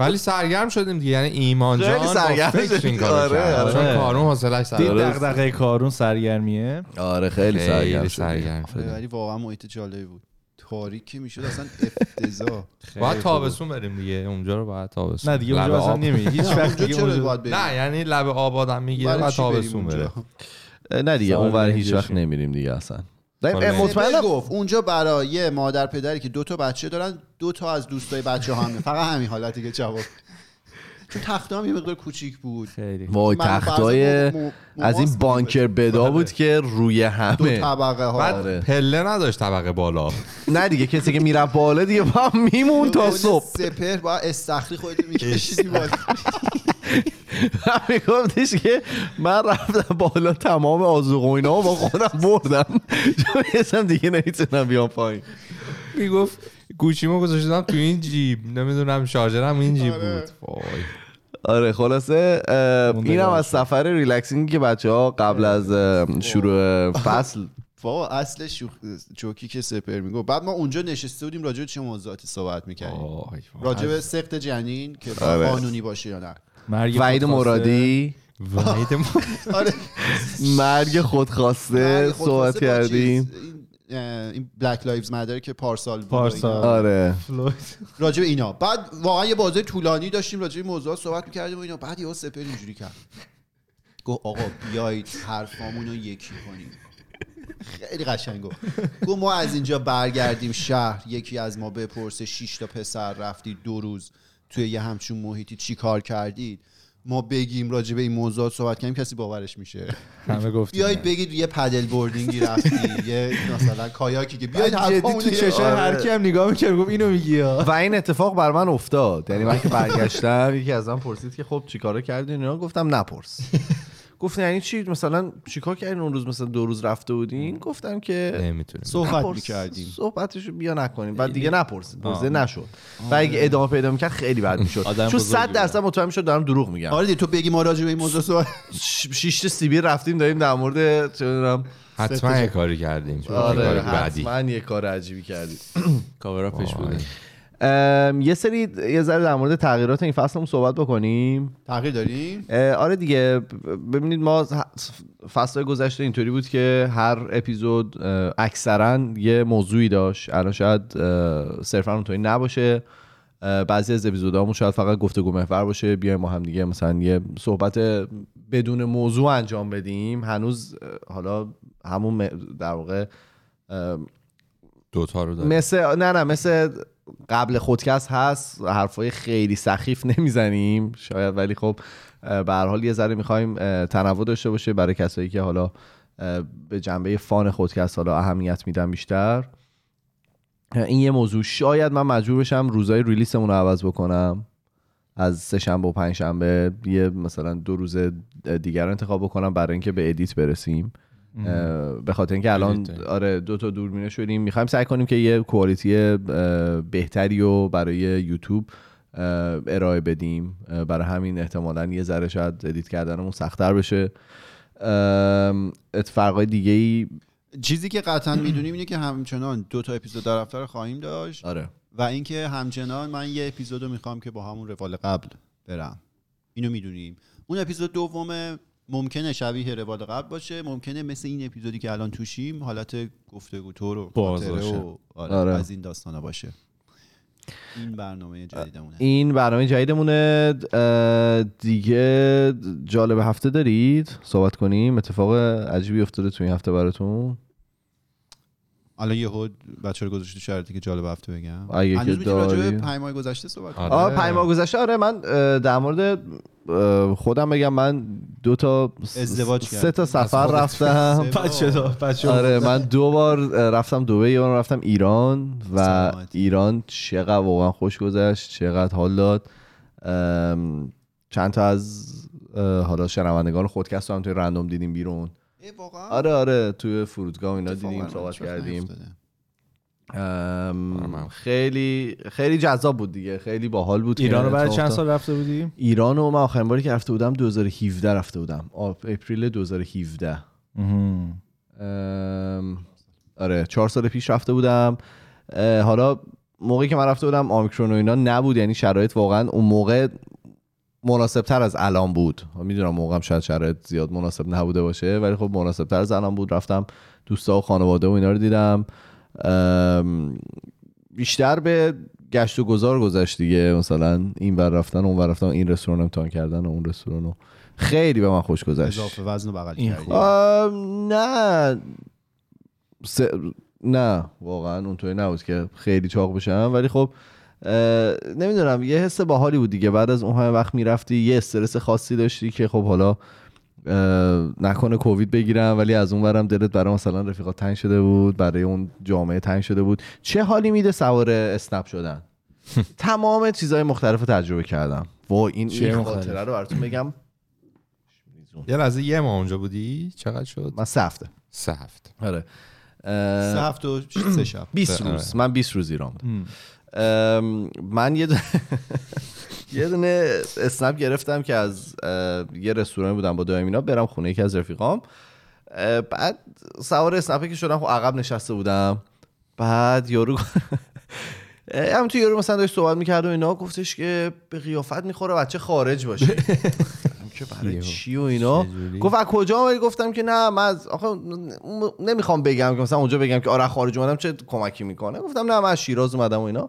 ولی سرگرم شدیم دیگه. یعنی ایمان خیلی جان با سرگرم فکر این شدیم. کارو آره، کرد. آره. چون کارون حوصله‌اش سر دید. دغدغه کارون سرگرمیه؟ آره خیلی خیلی سرگرم شدیم. سرگرم آره، شدیم ولی واقعا محیط جالبی بود. تاریکی می‌شد اصلا افتضاح. باید تابستون بریم دیگه. اونجا رو باید تابستون نه دیگه لب اونجا اصلا آب. نمیری هیچ وقت اونجا دیگه چرا اونجا باید بریم؟ نه یعنی لب آب آدم می‌گیره برای باید چی بریم تابستون اونجا؟ بره نه دیگه سال اونور هیچ وقت. نمیریم دیگه اصلا. سپر گفت اونجا برای یه مادر پدری که دو تا بچه دارن دو تا از دوستای بچه ها همه فقط همین حالتی که جواب. چون تخته هم یه مقدار کوچیک بود. خیلی. وای تختای مو- مو- از این بانکر بدا بود که روی دو همه. طبقه ها. بعد آره. پله نداشت طبقه بالا. نه دیگه کسی که می‌رفت بالا دیگه با میمون تا خود صبح. سپر با استخری خودت میکشیدی بالا میگفتش که من رفتم بالا تمام آزوق و اینا رو با خودم بردم. چون دیگه نمی‌تونم بیام پایین. می‌گفت گوشیمو گذاشتم تو این جیب. نمی‌دونم شارژرم این جیب آره. بود. وای. آره خلاصه اینم. از سفر ریلکسینگی که بچه ها قبل از شروع فصل بابا اصل شوخ... جوکی که سپر میگو بعد ما اونجا نشسته بودیم راجع به چه موضوعاتی صحبت می‌کردیم. راجع به سقط جنین که آره. قانونی باشه یا نه. وعید خودخواسته. مرادی. وحید ما- آره. مرگ خودخواسته مرگ صحبت کردیم. این Black Lives Matter که پارسال بود پارسال. آره. فلوید. راجع به اینا. بعد واقعا یه بازه طولانی داشتیم راجع به موضوعات صحبت می‌کردیم و اینا. بعد یهو سپهر اینجوری کرد. گفت آقا بیایید حرفامون رو یکی کنیم. خیلی قشنگ گفت. گفت ما از اینجا برگردیم شهر یکی از ما بپرسه شش تا پسر رفتید دو روز. توی یه همچون محیطی چی کار کردید؟ ما بگیم راجع به این موضوعات صحبت کنیم کسی باورش میشه. همه گفت بیایید بگید یه پدل بوردینگی رفتی یه مثلا کایاکی که بیایید جدی حرفامون تو آره. هر کی هم نگاه می‌کرد گفت اینو میگی ها. و این اتفاق بر من افتاد. یعنی من که برگشتم یکی از من پرسید که خب چیکارا کردین؟ اینا گفتم نپرس. گفت یعنی چی؟ مثلا چیکار کردین اون روز؟ مثلا دو روز رفته بودین؟ گفتم که نمی‌تونیم. صحبت. می‌کردیم. صحبتشو بیا نکنیم. بعد دیگه نپرسید. پرسیده نشد. و اگه ادامه پیدا می‌کرد خیلی بد می‌شد. چون بزرگی 100 درصد مطمئن می‌شد دارم دروغ میگم. آره تو بگی ما راجع به این موضوع صحبت ش- شیش تا سیبی رفتیم داریم در مورد چه می‌دونم حتما یه کاری کردیم. آره حتما یه کار عجیبی کردیم. کاوراپش بوده. ام، یه سری یه ذره در مورد تغییرات این فصلمون صحبت بکنیم. تغییر داریم؟ آره دیگه ببینید ما فصل گذشته اینطوری بود که هر اپیزود اکثرا یه موضوعی داشت. الان شاید صرفا اونطوری نباشه. بعضی از اپیزودامون شاید فقط گفتگو محور باشه. بیایم ما هم دیگه مثلا یه صحبت بدون موضوع انجام بدیم. هنوز حالا همون در واقع دوتا رو داریم. مثل نه نه مثل قبل خودکست هست حرفای خیلی سخیف نمی‌زنیم شاید ولی خب به هر حال یه ذره می‌خوایم تنوع داشته باشه برای کسایی که حالا به جنبه فان خودکست حالا اهمیت میدن بیشتر. این یه موضوع. شاید من مجبور بشم روزای ریلیسمون رو عوض بکنم. از سه شنبه و پنج شنبه یه مثلا دو روز دیگر انتخاب بکنم برای اینکه به ادیت برسیم. به خاطر اینکه الان. آره دو تا دوربینه شدیم. می‌خوایم سعی کنیم که یه کوالیتی بهتری رو برای یوتیوب ارائه بدیم. برای همین احتمالا یه ذره شاید ادیت کردنمون سختتر بشه. اتفاقای دیگه ای چیزی که قطعا می‌دونیم اینه که همچنان دو تا اپیزود در هفته رو خواهیم داشت. آره. و اینکه همچنان من یه اپیزود رو می‌خوام که با همون روال قبل برم. اینو می‌دونیم. اون اپیزود دوم ممکنه شبیه روال قبل باشه ممکنه مثل این اپیزودی که الان توشیم حالت گفتگو طور و باز خاطره باشه. و آره, آره. از این داستانا باشه. این برنامه جدیدمونه. این برنامه جدیدمونه. دیگه جالب هفته دارید. صحبت کنیم. اتفاق عجیبی افتاده تو این هفته براتون. الان یهو بچه رو گذاشتی تو شرطی که جالب هفته بگم اگه که هنوز به داری. پنج ماه گذشته صحبت کنیم. آره. آه پنج ماه گذشته آره من در مورد خودم بگم من دو تا ازدواج سه. تا سفر. رفتم بچه دا بچه آره من دو بار رفتم دبی یه بار رفتم ایران و. ایران چقدر واقعا خوش گذشت چقدر حال داد چند تا از حالا شنوندگان خودکست رو هم توی رندوم دیدیم بیرون واقعا. آره آره توی فرودگاه و اینا دیدیم صحبت کردیم. آره،. ام، خیلی خیلی جذاب بود دیگه خیلی باحال بود که ایران رو بعد چند. سال رفته بودیم؟ ایران رو من آخرین باری که رفته بودم 2017 رفته بودم. اپریل 2017 ام، آره چهار سال پیش رفته بودم. حالا موقعی که من رفته بودم آمیکرون و اینا نبود یعنی شرایط واقعا اون موقع مناسب تر از الان بود. می‌دونم موقع هم شاید شرایط زیاد مناسب نبوده باشه ولی خب مناسب تر از الان بود. رفتم دوستا و خانواده و اینا رو دیدم. بیشتر به گشت و گذار گذشت دیگه. مثلا این ور رفتن اون ور رفتن این رستوران امتحان کردن و اون رستوران و خیلی به من خوش گذشت. اضافه وزن بغل این نه. س... نه. واقعا اونطوری نبود که خیلی چاق بشم. ولی خب نمی‌دونم یه حس باحالی بود دیگه. بعد از اون همه وقت می‌رفتی یه استرس خاصی داشتی که خب حالا نکنه کووید بگیرم ولی از اون ورم دلت برای مثلا رفیقات تنگ شده بود برای اون جامعه تنگ شده بود. چه حالی میده سوار اسنپ شدن؟ تمام چیزهای مختلف رو تجربه کردم. و این, این؟ خاطره رو براتون بگم. یه لحظه یه ماه اونجا بودی؟ چقدر شد؟ من سه هفته. سه هفته. آره. سه هفته و سه شب. 20 آره. روز. من 20 روز ایران بودم. من یه یه دونه اسنپ گرفتم که از یه رستوران بودم با دائمینا برم خونه یکی از رفیقام. بعد سوار اسنپه که شدم خب عقب نشسته بودم. بعد یارو اه، هم تو یارو مثلا داشت صحبت می‌کرد و اینا گفتش که به قیافت می‌خوره بچه خارج باشه. که برای. چی و اینا؟ گفت از کجا آمدی گفتم که نه من از آخه نمی‌خوام بگم که مثلا اونجا بگم که آره خارج اومدم چه کمکی می‌کنه. گفتم نه من از شیراز اومدم و اینا.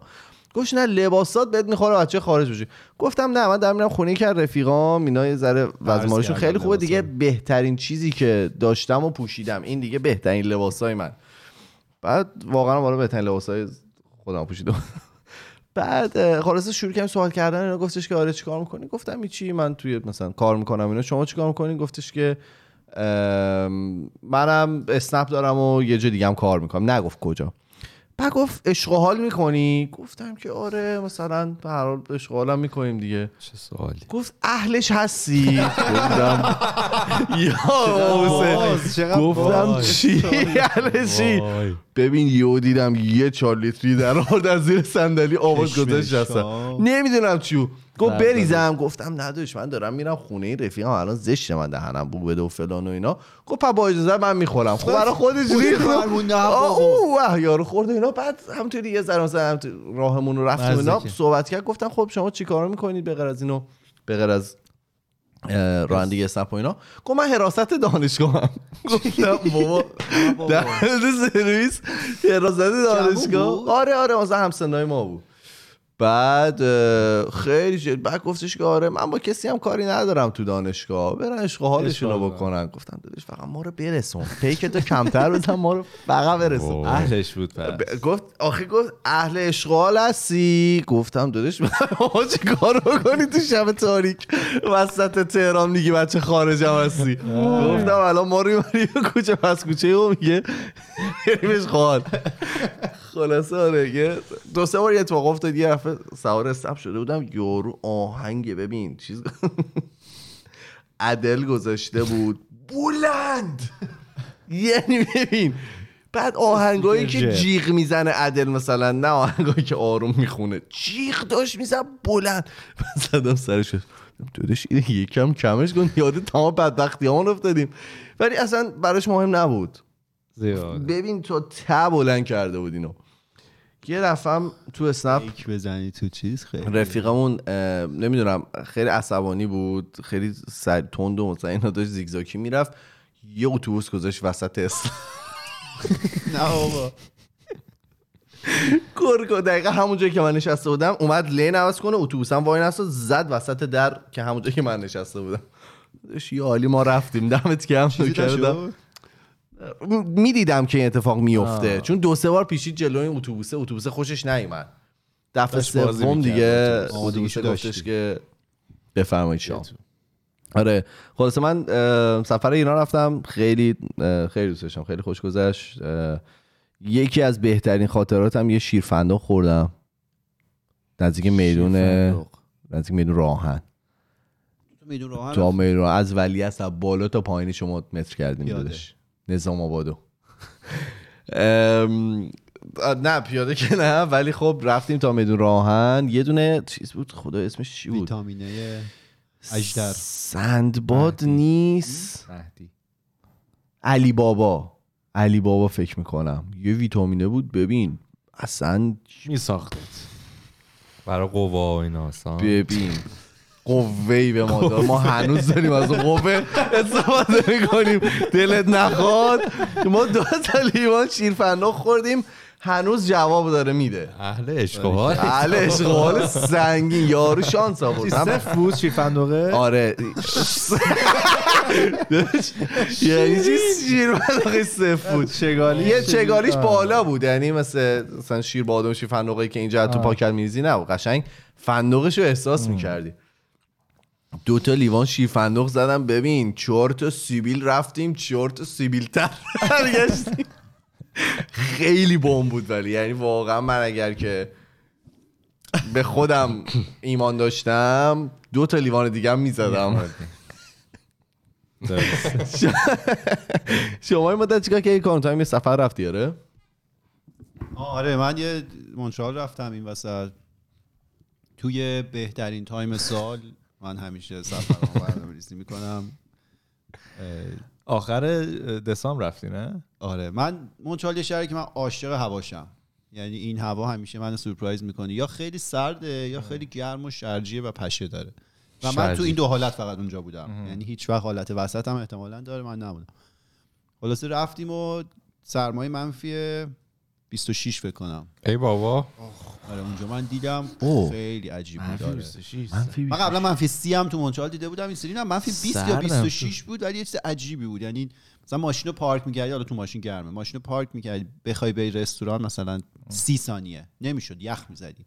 گفت نه لباسات بهت می‌خوره بچه خارج بشی. گفتم نه من دارم میرم خونه که رفیقام. اینا یه ذره وزمارشون خیلی خوبه. دیگه. بهترین چیزی که داشتم و پوشیدم. این دیگه بهترین لباسای من. بعد واقعا بالا بهترین لباسای خودم پوشیدم. بعد اه، خلاصه شروع کردم سوال کردن اینا گفتش که آره چیکار می‌کنی؟ گفتم چی من توی مثلا کار می‌کنم اینا. شما چیکار می‌کنین گفتش که منم اسنپ دارم و یه جا دیگه هم کار می‌کنم. نگفت کجا. بعد گفت عشق حال می‌کنی؟ گفتم که آره مثلا به هر حال عشق و حالم می‌کنیم دیگه. چه سوالی. گفت اهلش هستی. گفتم یا گفتم. چی؟ چی ببین یهو دیدم یه چهار لیتری در آورد از زیر صندلی آواز گذاشت هستم. نمی‌دونم چیو. گفت. بریزم. گفتم نداشت من دارم میرم خونه این رفیقم الان زشت من دهنم بو بده و فلان و اینا. گفت پا با اجازه من می‌خورم. خب برای خودش خودش ریخت. اوه یارو خورد اینا. بعد همونطوری یه ذره مثلا راهمون رو رفتیم اینا. صحبت کرد. گفتم خب شما چیکار می‌کنید به غیر از اینو؟ به غیر از رانندگی اسنپ و اینا. گفت من حراست دانشگاهم. گفتم بابا. در سرویس حراست دانشگاه؟ آره آره مثلا همسنای ما بود. بعد خیلی شد بعد گفتش که آره من با کسی هم کاری ندارم تو دانشگاه. برن عشق حالشون رو بکنن. گفتم داداش فقط ما رو برسون. پیک تو کمتر بزن ما رو فقط برسون. اهلش بود پس. ب- گفت آخه گفت اهل اشغال هستی. گفتم داداش ما چه کار بکنی تو شب تاریک؟ وسط تهران میگی بچه خارجم هستی. گفتم الان ما رو می‌بری کوچه پس کوچه او میگه. بریم اشغال خلاصه آره یه دو سه بار یه اتفاق افتاد یه دفعه سوار استپ شده بودم یارو آهنگ ببین چیز عدل گذاشته بود. بلند! یعنی ببین بعد آهنگایی که. جیغ می‌زنه عدل مثلا نه آهنگایی که آروم می‌خونه. جیغ داشت میزن بلند. من زدم سرش دادش اینه یکم کمش کن یاد تمام بدبختی همون افتادیم. ولی اصلا براش مهم نبود. زیاد ببین تو ته بلند کرده بود اینو. یه دفعه هم تو اسنپ بزنی تو چیز خیلی. رفیقمون نمی‌دونم خیلی عصبانی بود خیلی سر تند و مثلا اینا داشت زیگزاکی می‌رفت. یه اتوبوس گذاشت وسط اسنپ. نه بابا. کرکو دقیقا همون جایی که من نشسته بودم اومد لین عوض کنه اتوبوسم وای نست زد وسط در که همون جایی که من نشسته بودم. یه عالی ما رفتیم دمت گرم چیزی نوکر دم. نشد؟ می‌دیدم که این اتفاق میفته آه. چون دو سه بار پیشید جلوی این اتوبوسه اتوبوسه خوشش نیومد دفعه سوم دیگه اتوبوس. گفتش. که بفرمایید شام آره خلاصه من سفر ایران رفتم خیلی خیلی دوست داشتم خیلی خوش گذشت یکی از بهترین خاطراتم یه شیرفندق خوردم نزدیک میدون. نزدیک میدون راهن تو میدون راهن. از ولی از بالا تا پایینی شما متر کردیم پیاده. نظام آبادو. نه پیاده که نه ولی خب رفتیم تا میدون راهن. یه دونه چیز بود خدا اسمش چی بود؟ ویتامینه اجدر. سندباد نیست. مهدی. علی بابا. علی بابا فکر می‌کنم. یه ویتامینه بود ببین. اصلا میساختت برای قوا و اینا اصلا. ببین. قوهی به ما داد. ما هنوز داریم از اون قوه استفاده می‌کنیم. دلت نخواد. ما دو تا لیوان شیرفندق خوردیم. هنوز جواب داره میده. اهل عشق و بله اشغال سنگین. یارو شانس آورد. من- صفر بود شیرفندقه آره. یعنی چی؟ شیرفندق صفر بود چگالی یه چگالیش بالا بود. یعنی مثل مثلا شیر بادام شیر فندقی که اینجا تو. پاکت میریزی نه قشنگ فندقش رو احساس می‌کردی. دو تا لیوان شیر فندق زدم. ببین چهار تا سیبیل رفتیم چهار تا سیبیل تر برگشتیم. خیلی بم بود ولی. یعنی واقعا من اگر که به خودم ایمان داشتم دو تا لیوان دیگه هم می‌زدم. شما این مدت چیکار که quarantine یه سفر رفتی آره؟ آره من یه مونترال رفتم این وسط. توی بهترین time سال. من همیشه سفر برنامه‌ریزی می‌کنم. آخر دسامبر رفتی نه آره من مونترال یه شهری که من عاشق هواشم. یعنی این هوا همیشه من سورپرایز می‌کنه. یا خیلی سرده یا خیلی گرم و شرجیه و پشه داره. و من تو. این دو حالت فقط اونجا بودم. یعنی هیچ وقت حالت وسط هم احتمالا داره من نبودم. خلاصه رفتیم و سرمایه منفی 26 فکر کنم. ای بابا. آره اونجا من دیدم. اوه. خیلی عجیب بود. آره. منفی من قبلا منفی 30 هم تو مونترال دیده بودم. این سری نه منفی 20 یا سردم 26 بود ولی یه چیز عجیبی بود. یعنی مثلا ماشین رو پارک می‌کردی حالا تو ماشین گرمه. ماشین رو پارک می‌کردی بخوای بری رستوران مثلا 30 ثانیه. نمی‌شد یخ می‌زدی.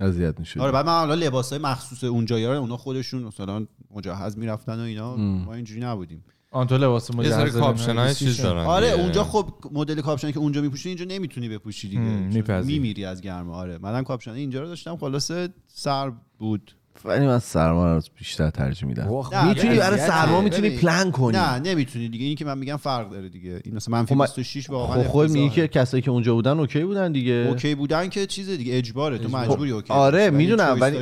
اذیت می‌شد آره بعد من حالا لباسای مخصوص اونجا یارا اونا خودشون مثلا مجهز می‌رفتن و اینا. ما اینجوری نبودیم. آن تو لباس یه سری مجهز کاپشن های چیز دارن. آره دیگه. اونجا خب مدل کاپشنی که اونجا میپوشی اینجا نمی‌تونی بپوشی دیگه. میمیری از گرما. آره منم کاپشن اینجا رو داشتم خلاصه سرد بود. ولی من سرما رو بیشتر ترجیح میدم. می‌تونی برای. سرما می‌تونی. پلن کنی. نه نمی‌تونی دیگه. این که من میگم فرق داره دیگه. این مثلا منفی خب من- 26 واقعا خب خود میگی. که کسایی که اونجا بودن okay بودن دیگه. اوکی بودن که چیز دیگه اجباره. تو مجبوری okay آره، می‌دونم، ولی-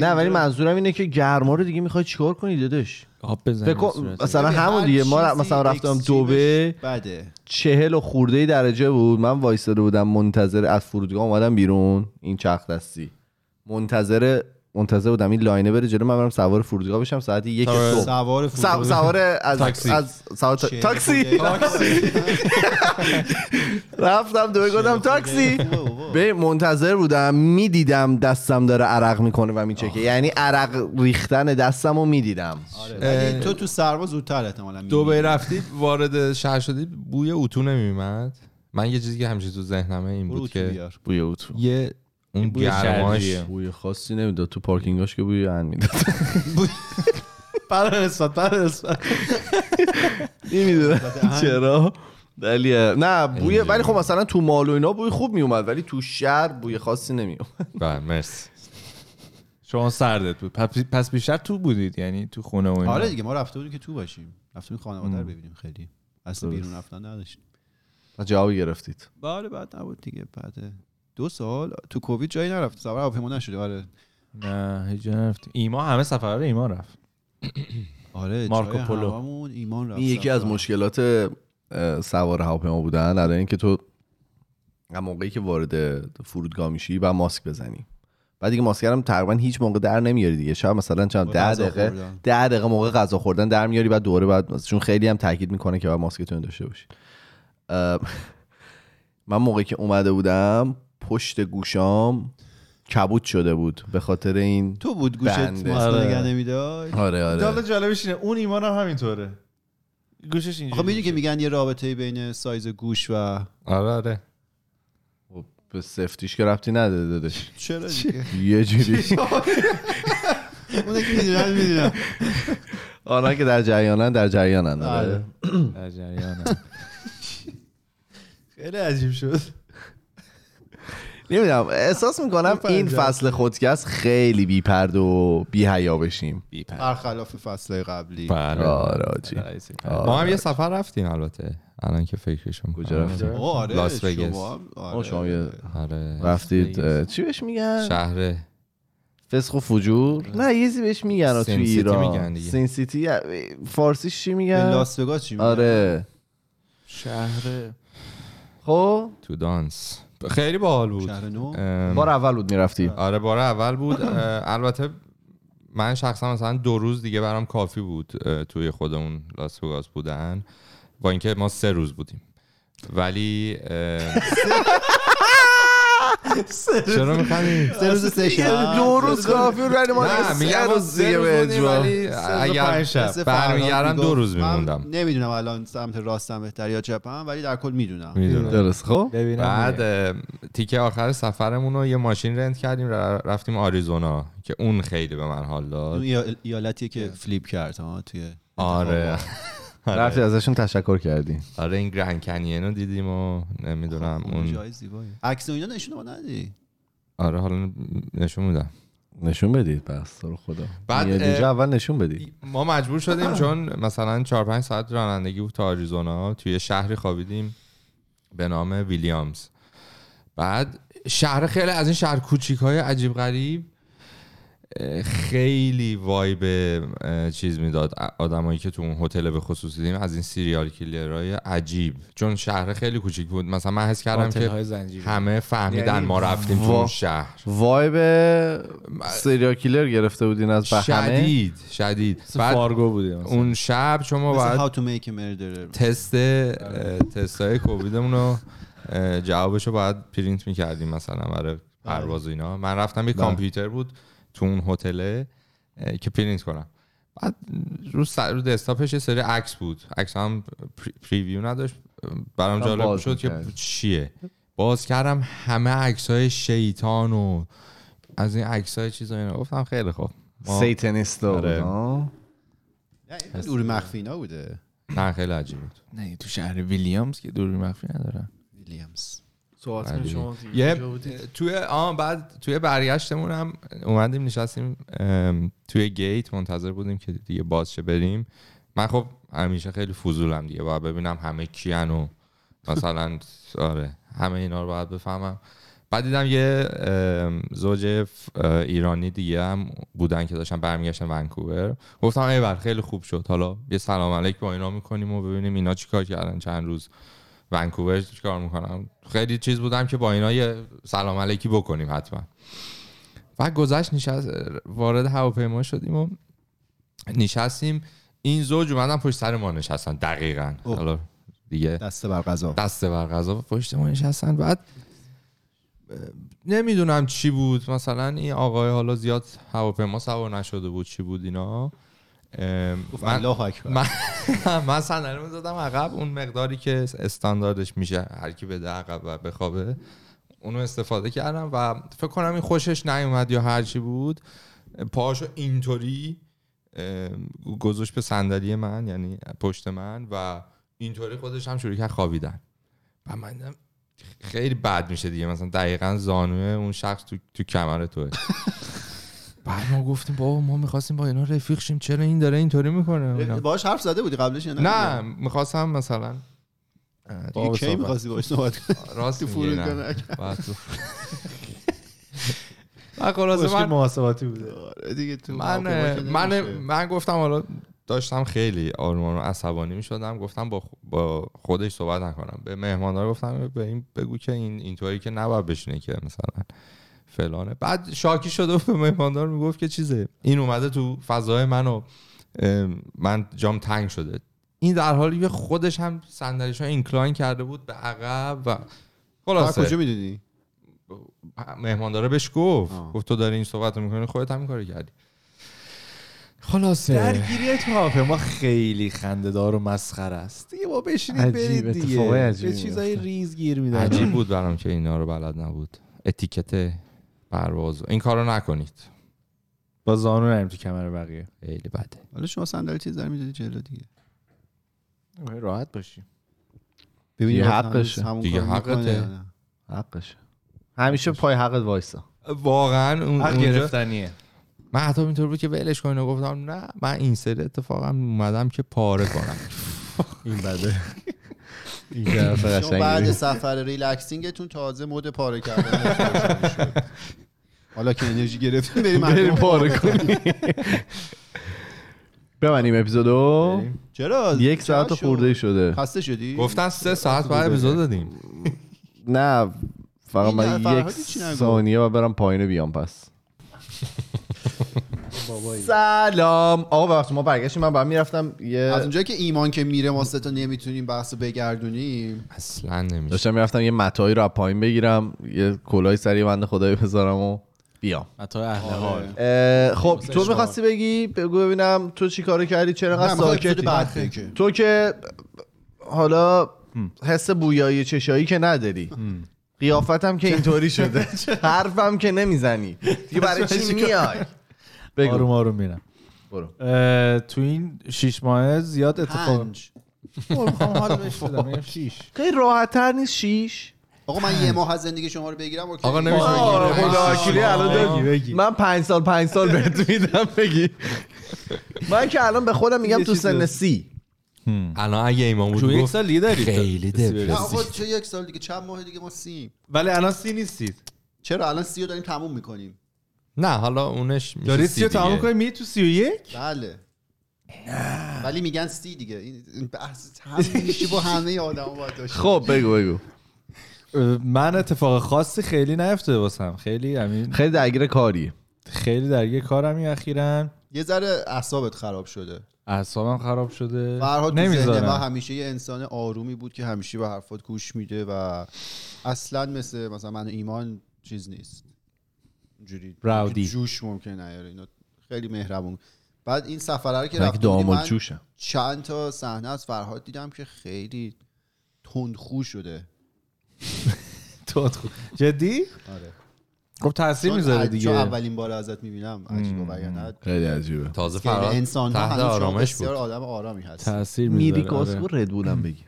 نه ولی منظورم اینه که گرما رو دیگه می‌خوای چیکار کنی داداش؟ آب مثلا همون دیگه ما مثلا رفتم دوبی بعد. چهل و خورده درجه بود. من وایستاده بودم منتظر از فرودگاه اومدم بیرون. این چرخ دستی. منتظر منتظر بودم این لاینه بره جلو من برم سوار فرودگاه بشم ساعت یک سوار- صبح سوار سو- فرودگاه. سوار از تاکسی. از سوار تا- تاکسی. رفتم دوبه گفتم تاکسی. به منتظر بودم می‌دیدم دستم داره عرق می‌کنه و میچکه یعنی عرق ریختن دستم رو می‌دیدم آره، ولی تو تو سرما زودتر احتمالاً دو می‌میری. رفتید وارد شهر شدید بوی اتو نمیومد من یه چیزی که همیشه تو ذهنمه این بود که بیار. بوی اتو یه اون بوی گرماش. بوی خاصی نمی‌داد. تو پارکینگاش که بوی ان می‌داد. برای نسبت برای نسبت نمی‌دونم چرا. ولی نه بوی ولی خب مثلا تو مال و اینا بوی خوب میومد ولی تو شهر بوی خاصی نمیومد. بله مرسی. شما سردت بود. پس- بیشتر تو بودید یعنی تو خونه و اینا؟ آره دیگه ما رفته بودیم که تو باشیم. رفتیم خانواده رو ببینیم خیلی. اصلا بیرون رفتن نداشتیم. و جوابی گرفتید. بله بعد نبود دیگه بعد دو سال تو کووید جایی نرفت. سوار هواپیما نشده آره. نه هیچ جا نرفتیم ایما همه سفر رو ایما رفت. آره مارکو پولو. ایمان رفت این یکی از سفر. مشکلات سوار هواپیما بودن. الان اینکه تو هم موقعی که وارد فرودگاه میشی و ماسک بزنی. بعد دیگه ماسک هم تقریبا هیچ موقع در نمیاری دیگه. شاید مثلا چند با ده غذا دقیقه خوردن. ده دقیقه موقع غذا خوردن در میاری بعد دوره بعد چون خیلی هم تاکید می‌کنه که باید ماسکتون داشته باشی. من موقعی که اومده بودم پشت گوشام کبود شده بود به خاطر این تو بود گوشت بنده. ماسک آره. نگه نمی‌داد؟ آره حالا آره جالبش اینه. اون ایمان هم همینطوره. گوشش اینجوری آخه می‌دونی که میگن یه رابطه بین سایز گوش و آره آره. خب، به سفتیش که ربطی نداره دادش چرا دیگه؟ یه جوری. اون که می‌دونن می‌دونن. آنها که در جریانن در جریانن آره. در جریانم. خیلی عجیب شد. نمی‌دونم احساس می‌کنم این فصل خودکست خیلی بی پرد و بی حیا بشیم برخلاف فصل قبلی. بله. آره آجی. ما هم یه سفر رفتیم البته الان که فکرش می‌کنم کجا رفتیم؟ آره لاس وگاس. شما آره. یه آره. رفتید چی بهش میگن؟ شهر. فسق و فجور؟ نه یه چیزی بهش میگن تو Sin City ایران. میگن دیگه. Sin City اه، فارسیش چی میگن؟ لاس وگاس چی میگن؟ آره. شهر. خب؟ تو دانس. خیلی باحال بود. شهر نو؟ ام، بار اول بود می‌رفتی. آره بار اول بود. البته من شخصا مثلا دو روز دیگه برام کافی بود توی خودمون لاس وگاس بودن. با اینکه ما سه روز بودیم. ولی چرا میخندی؟ سه روز سه شب. دو روز کافی ولی ما نه سه میگم روز سه دیگه روز به اگر برمیگردم دو روز میموندم. نمی‌دونم الان سمت راستم بهتر یا چپم ولی در کل می‌دونم. می‌دونم. درست. خب؟ بعد تیکه آخر سفرمون رو یه ماشین رنت کردیم رفتیم آریزونا که اون خیلی به من حال داد. ایال- ایالتیه که فلیپ کرد ها توی آره. رفتی ازشون تشکر کردی. آره این گرند کنین رو دیدیم و نمی‌دونم اون اون جای زیبایی عکس و اینا نشون ما ندی؟ آره حالا نشون میدم. نشون بدید تو رو خدا. بعد، اینجا اول نشون بدید. ما مجبور شدیم چون مثلا 4 5 ساعت رانندگی بود تا آریزونا. توی شهری خوابیدیم به نام ویلیامز. بعد شهر خیلی از این شهر کوچیک های عجیب غریب خیلی وایب چیز می‌داد. آدمایی که تو اون هتل به خصوص دیدیم از این سیریال کیلرهای عجیب. چون شهر خیلی کوچیک بود. مثلا من حس کردم که زنجیره. همه فهمیدن یعنی ما رفتیم تو وا- اون شهر. وایب serial killer گرفته بودین از بهمه؟ شدید شدید. بعد Fargo بوده مثلا. اون شب باید Making a Murderer. تست تست های کوویدمون رو اه، جوابش رو باید پرینت می‌کردیم مثلا برای پرواز و اینا. من رفتم یه بله. کامپیوتر بود. تو اون هتله که پرینت کنم. بعد رو رو desktop ش یه سری عکس بود. عکس هم pre- preview نداشت. برام جالب باز شد که. چیه؟ باز کردم همه عکس های شیطان و از این عکس های چیزا اینا. گفتم خیلی خوب. سیتنیستا آره. ها؟ نه، دور مخفی بوده. نه خیلی عجیب بود. نه تو شهر ویلیامز که دوری مخفی ندارن ویلیامز. صحبت. کنید شما یه؟ توی آه بعد توی برگشتمون هم اومدیم نشستیم توی گیت منتظر بودیم که دیگه باز شه بریم. من خب همیشه خیلی فضولم دیگه. باید ببینم همه کیان و مثلا آره همه اینا رو باید بفهمم. بعد دیدم یه زوج ایرانی دیگه هم بودن که داشتن برمیگشتن ونکوور. گفتم ای بر خیلی خوب شد. حالا یه سلام علیک با اینا می‌کنیم و ببینیم اینا چیکار کردن چند روز. ونکوور چیکار می‌کنم؟ خیلی چیز بودم که با اینا یه سلام علیکی بکنیم حتما. بعد گذشت نشست وارد هواپیما شدیم و نشستیم. این زوج اومدن پشت سر ما نشستن دقیقا. حالا دیگه دسته بر غذا. دست بر غذا پشت ما نشستن. بعد نمی‌دونم چی بود. مثلا این آقای حالا زیاد هواپیما سوار نشده بود. چی بود اینا؟ گفت من الله اکبر. من من صندلی رو دادم عقب اون مقداری که استانداردش میشه هر کی بده عقب و بخوابه اونو استفاده کردم و فکر کنم این خوشش نیومد یا هر چی بود پاهاشو اینطوری گذاشت به صندلی من یعنی پشت من و اینطوری خودش هم شروع کرد خوابیدن. و من خیلی بد میشه دیگه مثلا دقیقا زانوه اون شخص تو, تو کمر توه. بعد ما گفتیم بابا ما می‌خواستیم با اینا رفیق شیم چرا این داره اینطوری می‌کنه؟ باهاش حرف زده بودی قبلش یا نه؟ نه می‌خواستم مثلا کی می‌خواستی باهاش صحبت کنی؟ راست تو میگی، نه. فرودگاه بعد تو- و خلاصه مشکل من محاسباتی بوده. آره دیگه تو من من. من گفتم حالا داشتم خیلی آرومان و عصبانی می شدم گفتم با, خ- با خودش صحبت نکنم. به مهماندار گفتم به این بگو که این اینطوری که نباید بشینه که مثلا. فلانه. بعد شاکی شده و به مهماندار می‌گفت که چیزه این اومده تو فضای من و ام، من جام تنگ شده. این در حالی که خودش هم صندلیشو اینکلاین کرده بود به عقب و خلاصه. کجا می‌دونی مهمانداره بهش گفت. آه. گفت تو داری این صحبت رو می‌کنی خودت هم کاری کردی. خلاصه. درگیری تو هواپیما خیلی خنده‌دار و مسخره است. دیگه با بشینید عجیب، برید دیگه. به چیزای. ریز گیر میدن عجیب بود برام که اینا رو بلد نبود. اتیکت پرواز. این کارو نکنید. با زانو نریم تو کمر بقیه. خیلی بده. حالا شما صندلی چیز در می‌دادی جلو دیگه؟ راحت باشیم ببینی دیگه باز حقشه. دیگه حقته. حقشه همیشه پای حقت وایسا واقعا اون حق گرفتنیه. من حتی اینطور بود که ولش کنین و گفتم نه من این سری اتفاقا اومدم که پاره کنم. این بده. این. بعد سفر ریلکسینگتون تازه مود پاره کردن. حالا که انرژی گرفتیم بریم بریم پاره کنی ببینیم اپیزودو. چرا؟ یک ساعت خورده شد؟ شده. خسته شدی؟ گفتن سه ساعت بعد اپیزود دادیم. نه فقط من یک؟ ثانیه و برم پایین بیام پس. سلام. آقا ببخشید ما برگشتیم. من بعد می‌رفتم از یه اونجایی که ایمان که میره ما سه تا نمی‌تونیم بحث بگردونیم. اصلا نمیشه. داشتم می‌رفتم یه متایی رو از پایین بگیرم یه کلاه سری بنده خدایی بذارم و بیام. متا اهل حال. اه، خب تو. می‌خواستی بگی؟ بگو ببینم تو چی کارو کردی؟ چرا انقدر اپیزود ساکتی. تو که حالا حس بویایی چشایی که نداری. قیافتم که اینطوری شده. حرفم که نمی‌زنی. دیگه برای چی میای؟ بگو. آروم آروم میرم. برو. تو این شیش ماه زیاد اتفاق پنج. برو می‌خوام حال شیش. خیلی راحت تر نیست شیش؟ آقا من یه ماه از زندگی شما رو بگیرم okay. آقا نمیشه بگی. الان بگی،. من پنج سال پنج سال بهت میدم بگی. من که الان به خودم میگم تو سن. سی. الان اگه ایمان بود تو یک سال دیگه دارید خیلی دپرسی. آقا چه یک سال دیگه چند ماه دیگه ما سیم. ولی الان سی نیستید. چرا؟ الان سی رو داریم تموم می‌کنیم. نه حالا اونش میشه دارید سی رو تمام. کنید میری تو سی و یک؟ بله. ولی میگن سی دیگه. این بحث همیشه با همه آدم باید خب بگو بگو. من اتفاق خاصی خیلی نیفتاده واسم. خیلی همین خیلی درگیر کاری. خیلی درگیر کارم این اخیرا. یه ذره اعصابت خراب شده. اعصابم خراب شده. فرهاد ذهن من نمی‌ذارم همیشه یه انسان آرومی بود که همیشه به حرفات گوش میده و اصلا مثل مثلا من ایمان چیز نیست. اینجوری راودی. جوش ممکنه نیاره. اینا خیلی مهربون. بعد این سفره رو که رفتم من جوشم. چند تا صحنه از فرهاد دیدم که خیلی تندخو شده. تو- جدی؟ آره. خب تاثیر می‌ذاره دیگه. اولین بار ازت می‌بینم عجیب و بیانت خیلی عجیبه. تازه یعنی فراد انسان ها تحت آرامش بود. بسیار آدم آرامی هست تاثیر میری می‌ذاره کاسکو آره. ردبولم بگیر.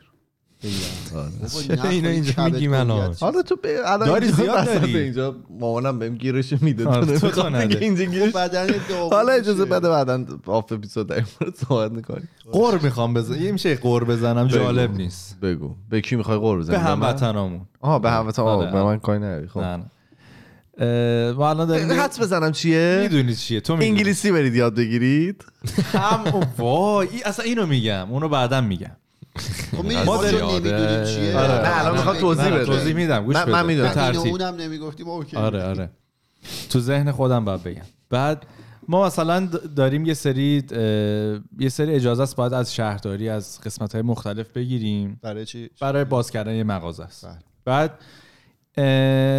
آره. اینو اینجا میگیم الان؟ حالا تو به الان داری زیاد داری. اینجا مامانم بهم گیرش میده. آره، تو اینجا گیرش. داغون حالا اجازه. بده بعدا آف اپیزود در این مورد صحبت می‌کنیم قور می‌خوام بزنم یه میشه قور بزنم جالب نیست. بگو. به کی می‌خوای قور بزنی؟ به من؟ هموطنامون. آها به هموطن آره، آه، به آره. من کاری نداری. خب. نه نه. اه، ما الان داریم حدس بزنم چیه؟ می‌دونی چیه؟ تو می‌دونی. انگلیسی برید یاد بگیرید. هم وای اصلا اینو میگم اونو بعدا میگم. خب می‌دونی ما نمی‌دونیم چیه. آره. نه الان می‌خواد توضیح بده. توضیح میدم. گوش من- بده. من می‌دونم. اونم نمی‌گفتیم اوکی. آره آره. تو ذهن خودم باید بگم. بعد ما مثلا داریم یه سری یه سری اجازه است باید از شهرداری از قسمت های مختلف بگیریم. برای چی؟ برای باز کردن یه مغازه است. بله. بعد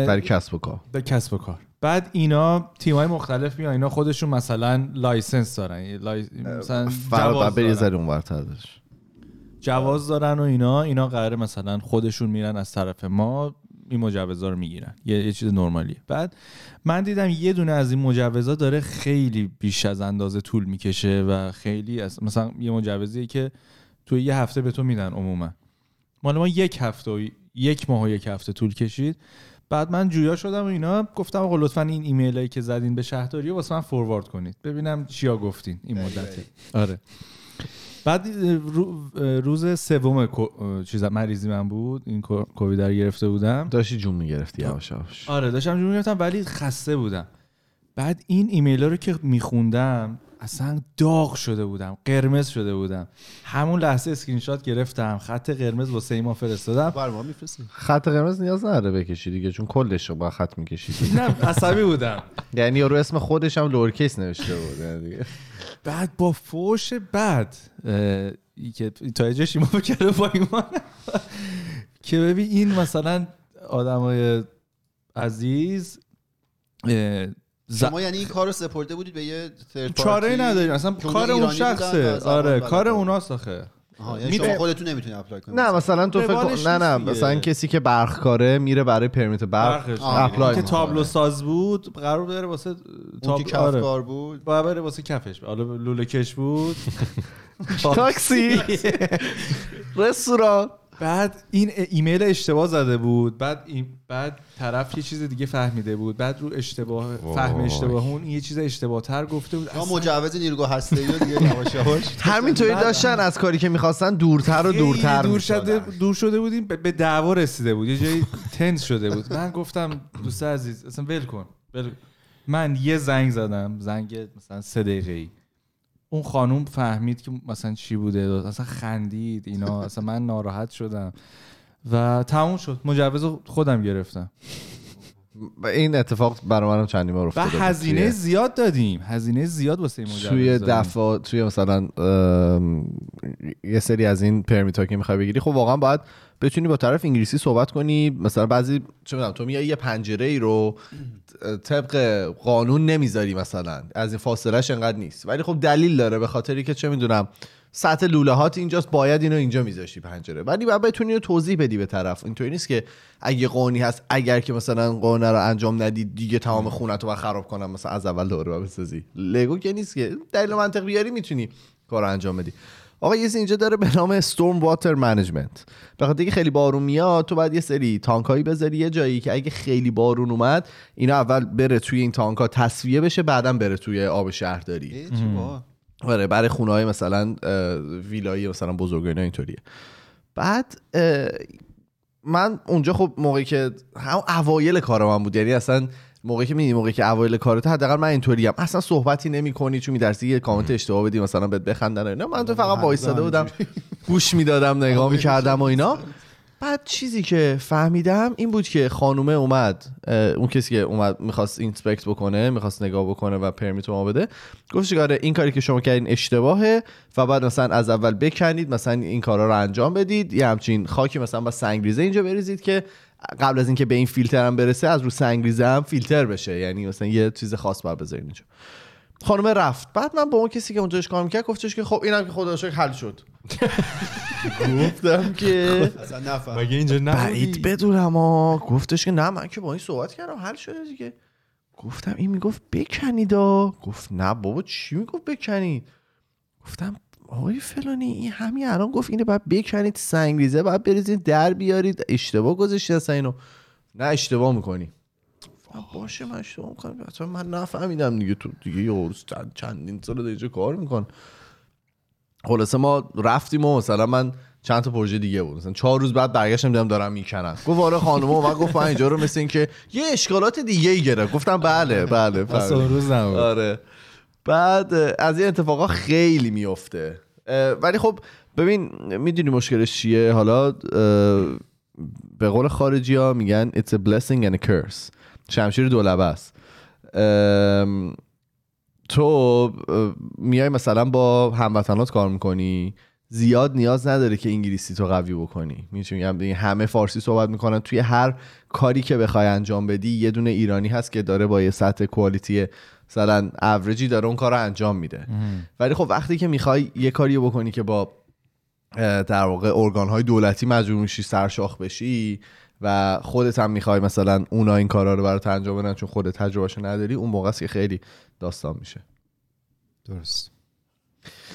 برای کسب و کار. به کسب و کار. بعد اینا تیم های مختلف میان. اینا خودشون مثلا license دارن. مثلا فراد جواز باید بری یه دارن. ذره اونورتر داشت جواز دارن و اینا اینا قراره مثلا خودشون میرن از طرف ما این مجوزا رو می‌گیرن. یه, یه چیز نرمالیه. بعد من دیدم یه دونه از این مجوزا داره خیلی بیش از اندازه طول می‌کشه و خیلی از مثلا یه مجوزیه که تو یه هفته به تو میدن عموما. مال ما یک هفته و یک ماه و یک هفته طول کشید. بعد من جویا شدم و اینا گفتم آقا لطفا این ایمیل هایی که زدین به شهرداری واسه من فوروارد کنید. ببینم چیا گفتین این مدت. آره. بعد رو- روز سوم چیز مریضی من بود این کو- کووید رو گرفته بودم. داشتی جون می‌گرفتی یواش یواش. آره داشتم جون می‌گرفتم ولی خسته بودم. بعد این ایمیل ها رو که میخوندم اصلا داغ شده بودم قرمز شده بودم. همون لحظه اسکرین شات گرفتم خط قرمز واسه ایما فرستادم. بر ما میفرستیم خط قرمز نیاز نداره بکشی دیگه چون کلش رو با خط میکشیدی نه عصبی بودم. یعنی رو اسم خودش هم lowercase نوشته بود دیگه. بعد با فوش بعد که تا یه جاش ایما کرده با ایمان که ببین این مثلا آدمای عزیز شما یعنی این کار رو سپرده بودید به یه چاره نداریم. اصلا کار اون شخصه. آره کار. اوناست آخه. آها، یعنی شما خودتون نمی‌تونید apply کنید. نه مثلا تو فکر نه نه. مثلا کسی که برق کاره میره برای permit برق apply که می‌کنه. تابلو ساز بود قرار بره واسه اون تاب که آره. کفکار بود. بره واسه کفش. حالا لوله کش بود. تاکسی. رستوران. بعد این ایمیل اشتباه زده بود بعد این بعد طرف یه چیز دیگه فهمیده بود بعد رو اشتباه فهم. اشتباه اون یه چیز اشتباه تر گفته بود اصلا مجوز نیروگاه هسته‌ای دیگه یواش یواش همینطوری داشتن از کاری که می‌خواستن دورتر و دورتر دور. شده دور شده بودیم به- دعوا رسیده بود یه جایی تنس شده بود من گفتم دوست عزیز اصلا ول کن ول کن. من یه زنگ زدم زنگ مثلا سه دقیقه ای اون خانوم فهمید که مثلا چی بوده اصلا خندید اینا اصلا من ناراحت شدم. و تموم شد. مجوز خودم گرفتم. و این اتفاق برای منم چندین بار و افتاده بود. هزینه توی- زیاد دادیم. هزینه زیاد واسه این مجوز توی. دفعه توی مثلا ام، یه سری از این پرمیت ها که می‌خوای بگیری خب واقعا باید بتونی با طرف انگلیسی صحبت کنی. مثلا بعضی چه می‌دونم تو میای یه پنجره ای رو طبق قانون نمی‌ذاری مثلا. از این فاصلهش انقدر نیست. ولی خب دلیل داره به خاطری که چه می‌دونم سطح لوله هات اینجاست باید اینو اینجا میذاشتی پنجره. ولی باید بتونی توضیح بدی به طرف. اینطوری نیست که اگه قونی هست اگر که مثلا قونه رو انجام ندی دیگه تمام خونت رو خراب کنم مثلا از اول دوباره بسازی. لگو که نیست که. دلیل منطق بیاری می‌تونی کار انجام بدی. آقا یه اینجا داره به نام storm water management. به خاطر اینکه خیلی بارون میاد تو باید یه سری تانکایی بذاری یه جایی که اگه خیلی بارون اومد اینا اول بره توی این تانکا تصفیه بشه بعدم بره توی آب شهرداری. آره برای خونه های مثلا ویلایی مثلا بزرگ اینا اینطوریه. بعد من اونجا خب موقعی که هم اوایل کار من بود یعنی اصلا موقعی که میدی موقعی که اوایل کارت حداقل من اینطوری ام. اصلا صحبتی نمی‌کنی چون میترسی یه کامنت اشتباه بدی مثلا بهت بخندن اینا. من تو فقط وایساده بودم گوش می‌دادم نگاه می‌کردم و اینا. بعد چیزی که فهمیدم این بود که خانومه اومد اون کسی که اومد می‌خواست اینسپکت بکنه می‌خواست نگاه بکنه و پرمیت ما بده. گفتش که آره این کاری که شما کردین اشتباهه و بعد مثلا از اول بکنید مثلا این کارا رو انجام بدید. یه همچین خاکی مثلا با سنگریزه اینجا بریزید که قبل از اینکه به این فیلتر هم برسه از رو سنگریزه هم فیلتر بشه. یعنی مثلا یه چیز خاص باید بذارین اینجا. خانم رفت. بعد من با اون کسی که اونجاش کار می‌کرد گفتش که خب اینم که خدا شکر حل شد. گفتم که اصلا نفهم مگه اینجا بعید بدونم ها گفتش که نه من که با این صحبت کردم حل شده دیگه. گفتم این می‌گفت بکنیدا گفت نه بابا چی می‌گفت بکنید؟ گفتم آقای فلانی این همین الان گفت اینو باید بکنید سنگریزه باید بریزید در بیارید. اشتباه گذاشتی اصلا اینو. نه اشتباه می‌کنی. باشه من اشتباه می‌کنم. اصلا من نفهمیدم دیگه تو دیگه یه عروس چند چندین سال اینجا کار میکن خلاصه ما رفتیم و مثلا من چند تا پروژه دیگه بود. مثلا چهار روز بعد برگشتم دیدم دارم می‌کنن. گفت آره خانم و گفت من اینجا رو مثل این که یه اشکالات دیگه ای گرفت. گفتم بله بله بله. اون روز نبود. آره. بعد از این اتفاقا خیلی میفته ولی خب ببین می‌دونی مشکلش چیه؟ حالا به قول خارجی ها میگن it's a blessing and a curse. شمشیر دولبه است. تو میای مثلا با هموطنات کار می‌کنی زیاد نیاز نداره که انگلیسی تو قوی بکنی. میگم همه فارسی صحبت می‌کنن. توی هر کاری که بخوای انجام بدی یه دونه ایرانی هست که داره با یه سطح کوالیتی مثلا اوریجی داره اون کار رو انجام میده. ولی خب وقتی که می‌خوای یه کاری بکنی که با در واقع ارگان های دولتی مجبور میشی سرشاخ بشی و خودت هم می‌خوای مثلا اونا این کارا رو برات انجام بدن چون خودت تجربهشو نداری اون موقع است که خیلی داستان میشه. درست.